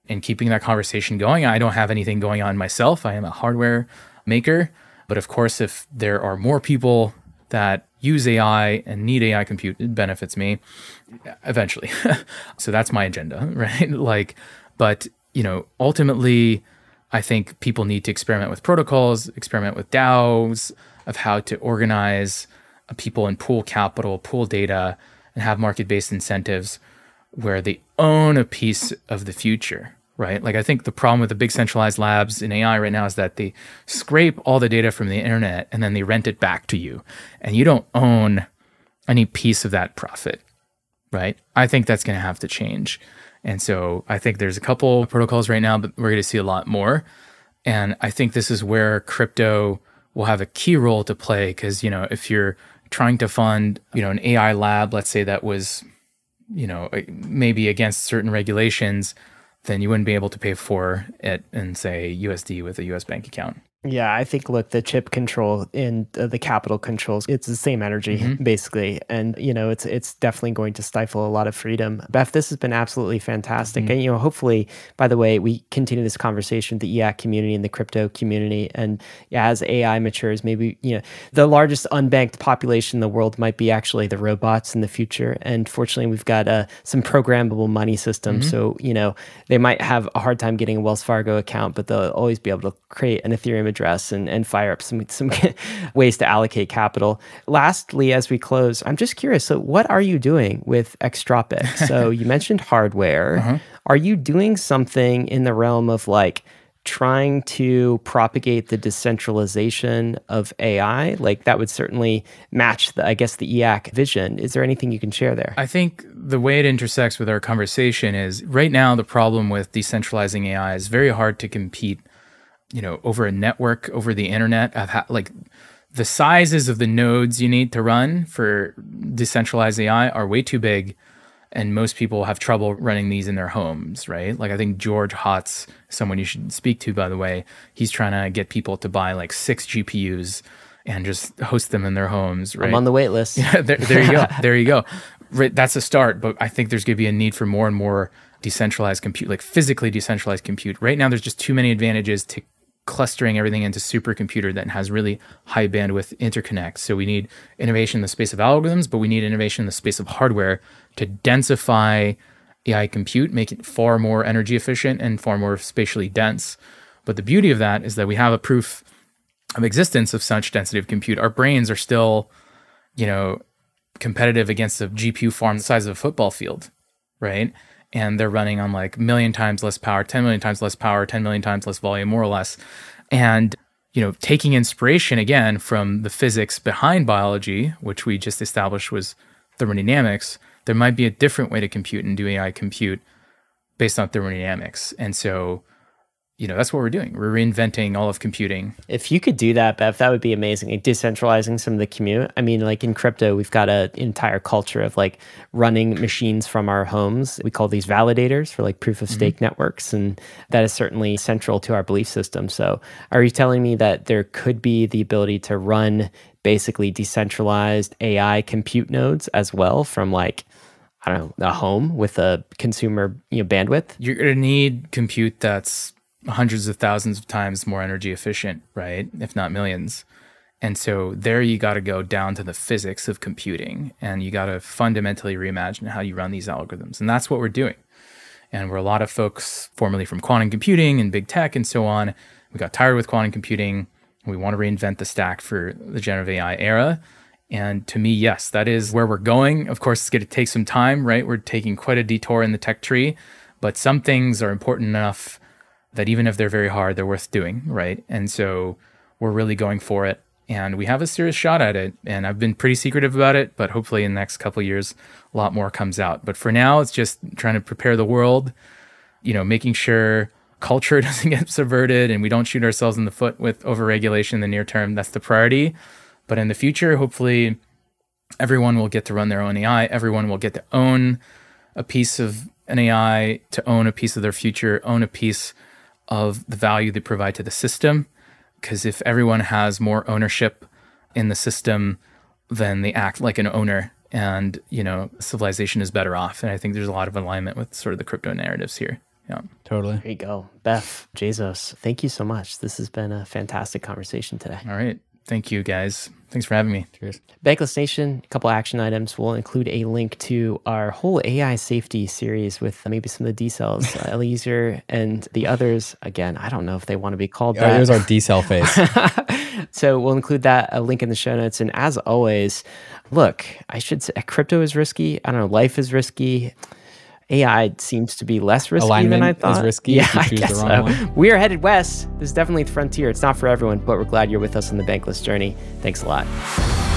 in keeping that conversation going. I don't have anything going on myself. I am a hardware maker. But of course, if there are more people that use AI and need AI compute, it benefits me eventually. so that's my agenda, right? Like, but you know, ultimately, I think people need to experiment with protocols, experiment with DAOs of how to organize people and pool capital, pool data, and have market-based incentives where they own a piece of the future, right? Like I think the problem with the big centralized labs in AI right now is that they scrape all the data from the internet and then they rent it back to you, and you don't own any piece of that profit, right? I think that's going to have to change. And so I think there's a couple protocols right now, but we're going to see a lot more. And I think this is where crypto will have a key role to play because, you know, if you're trying to fund, you know, an AI lab, let's say that was, you know, maybe against certain regulations, then you wouldn't be able to pay for it in, say, USD with a US bank account. Yeah, I think look, the chip control and uh, the capital controls, it's the same energy Mm-hmm. basically, and you know, it's it's definitely going to stifle a lot of freedom. Beff, this has been absolutely fantastic, Mm-hmm. and you know, hopefully, by the way, we continue this conversation with the e/acc community and the crypto community, and yeah, as AI matures, maybe you know, the largest unbanked population in the world might be actually the robots in the future, and fortunately, we've got uh, some programmable money systems, Mm-hmm. so you know, they might have a hard time getting a Wells Fargo account, but they'll always be able to create an Ethereum address and, and fire up some some ways to allocate capital. Lastly, as we close, I'm just curious. So, what are you doing with Extropic? So, you mentioned hardware. Uh-huh. Are you doing something in the realm of like trying to propagate the decentralization of AI? Like that would certainly match the, I guess, the e/acc vision. Is there anything you can share there? I think the way it intersects with our conversation is right now the problem with decentralizing AI is very hard to compete, you know, over a network, over the internet. I've had like the sizes of the nodes you need to run for decentralized AI are way too big. And most people have trouble running these in their homes, right? Like I think George Hotz, someone you should speak to, by the way, he's trying to get people to buy like six GPUs and just host them in their homes, right? I'm on the wait list. Yeah, there, there you go. there you go. Right, that's a start, but I think there's going to be a need for more and more decentralized compute, like physically decentralized compute. Right now, there's just too many advantages to clustering everything into supercomputer that has really high bandwidth interconnect. So we need innovation in the space of algorithms, but we need innovation in the space of hardware to densify AI compute, make it far more energy efficient and far more spatially dense. But the beauty of that is that we have a proof of existence of such density of compute. Our brains are still, you know, competitive against a GPU farm the size of a football field, right? And they're running on like million times less power, 10 million times less power, 10 million times less volume, more or less. And, you know, taking inspiration again from the physics behind biology, which we just established was thermodynamics, there might be a different way to compute and do AI compute based on thermodynamics. And so you know, that's what we're doing. We're reinventing all of computing. If you could do that, Beff, that would be amazing. Like decentralizing some of the compute. I mean, like in crypto, we've got an entire culture of like running machines from our homes. We call these validators for like proof of stake mm-hmm. networks. And that is certainly central to our belief system. So are you telling me that there could be the ability to run basically decentralized AI compute nodes as well from like I don't know, a home with a consumer you know, bandwidth? You're going to need compute that's hundreds of thousands of times more energy efficient, right? If not millions. And so there you got to go down to the physics of computing and you got to fundamentally reimagine how you run these algorithms. And that's what we're doing. And we're a lot of folks formerly from quantum computing and big tech and so on. We got tired with quantum computing. We want to reinvent the stack for the generative AI era. And to me, yes, that is where we're going. Of course, it's going to take some time, right? We're taking quite a detour in the tech tree, but some things are important enough that even if they're very hard, they're worth doing, right? And so we're really going for it and we have a serious shot at it. And I've been pretty secretive about it, but hopefully in the next couple years, a lot more comes out. But for now, it's just trying to prepare the world, you know, making sure culture doesn't get subverted and we don't shoot ourselves in the foot with overregulation in the near term. That's the priority. But in the future, hopefully, everyone will get to run their own AI. Everyone will get to own a piece of an AI, to own a piece of their future, own a piece of the value they provide to the system. Because if everyone has more ownership in the system, then they act like an owner and, you know, civilization is better off. And I think there's a lot of alignment with sort of the crypto narratives here. Yeah. Totally. There you go. Beff, Jezos, thank you so much. This has been a fantastic conversation today. All right. Thank you guys. Thanks for having me. Cheers. Bankless Nation, a couple action items. We'll include a link to our whole AI safety series with maybe some of the decels, uh, Eliezer and the others. Again, I don't know if they want to be called that. There's our decel face. so we'll include that a link in the show notes. And as always, look, I should say crypto is risky. I don't know, life is risky. AI seems to be less risky Alignment than I thought. Is risky yeah, I guess so. We are headed west. This is definitely the frontier. It's not for everyone, but we're glad you're with us on the bankless journey. Thanks a lot.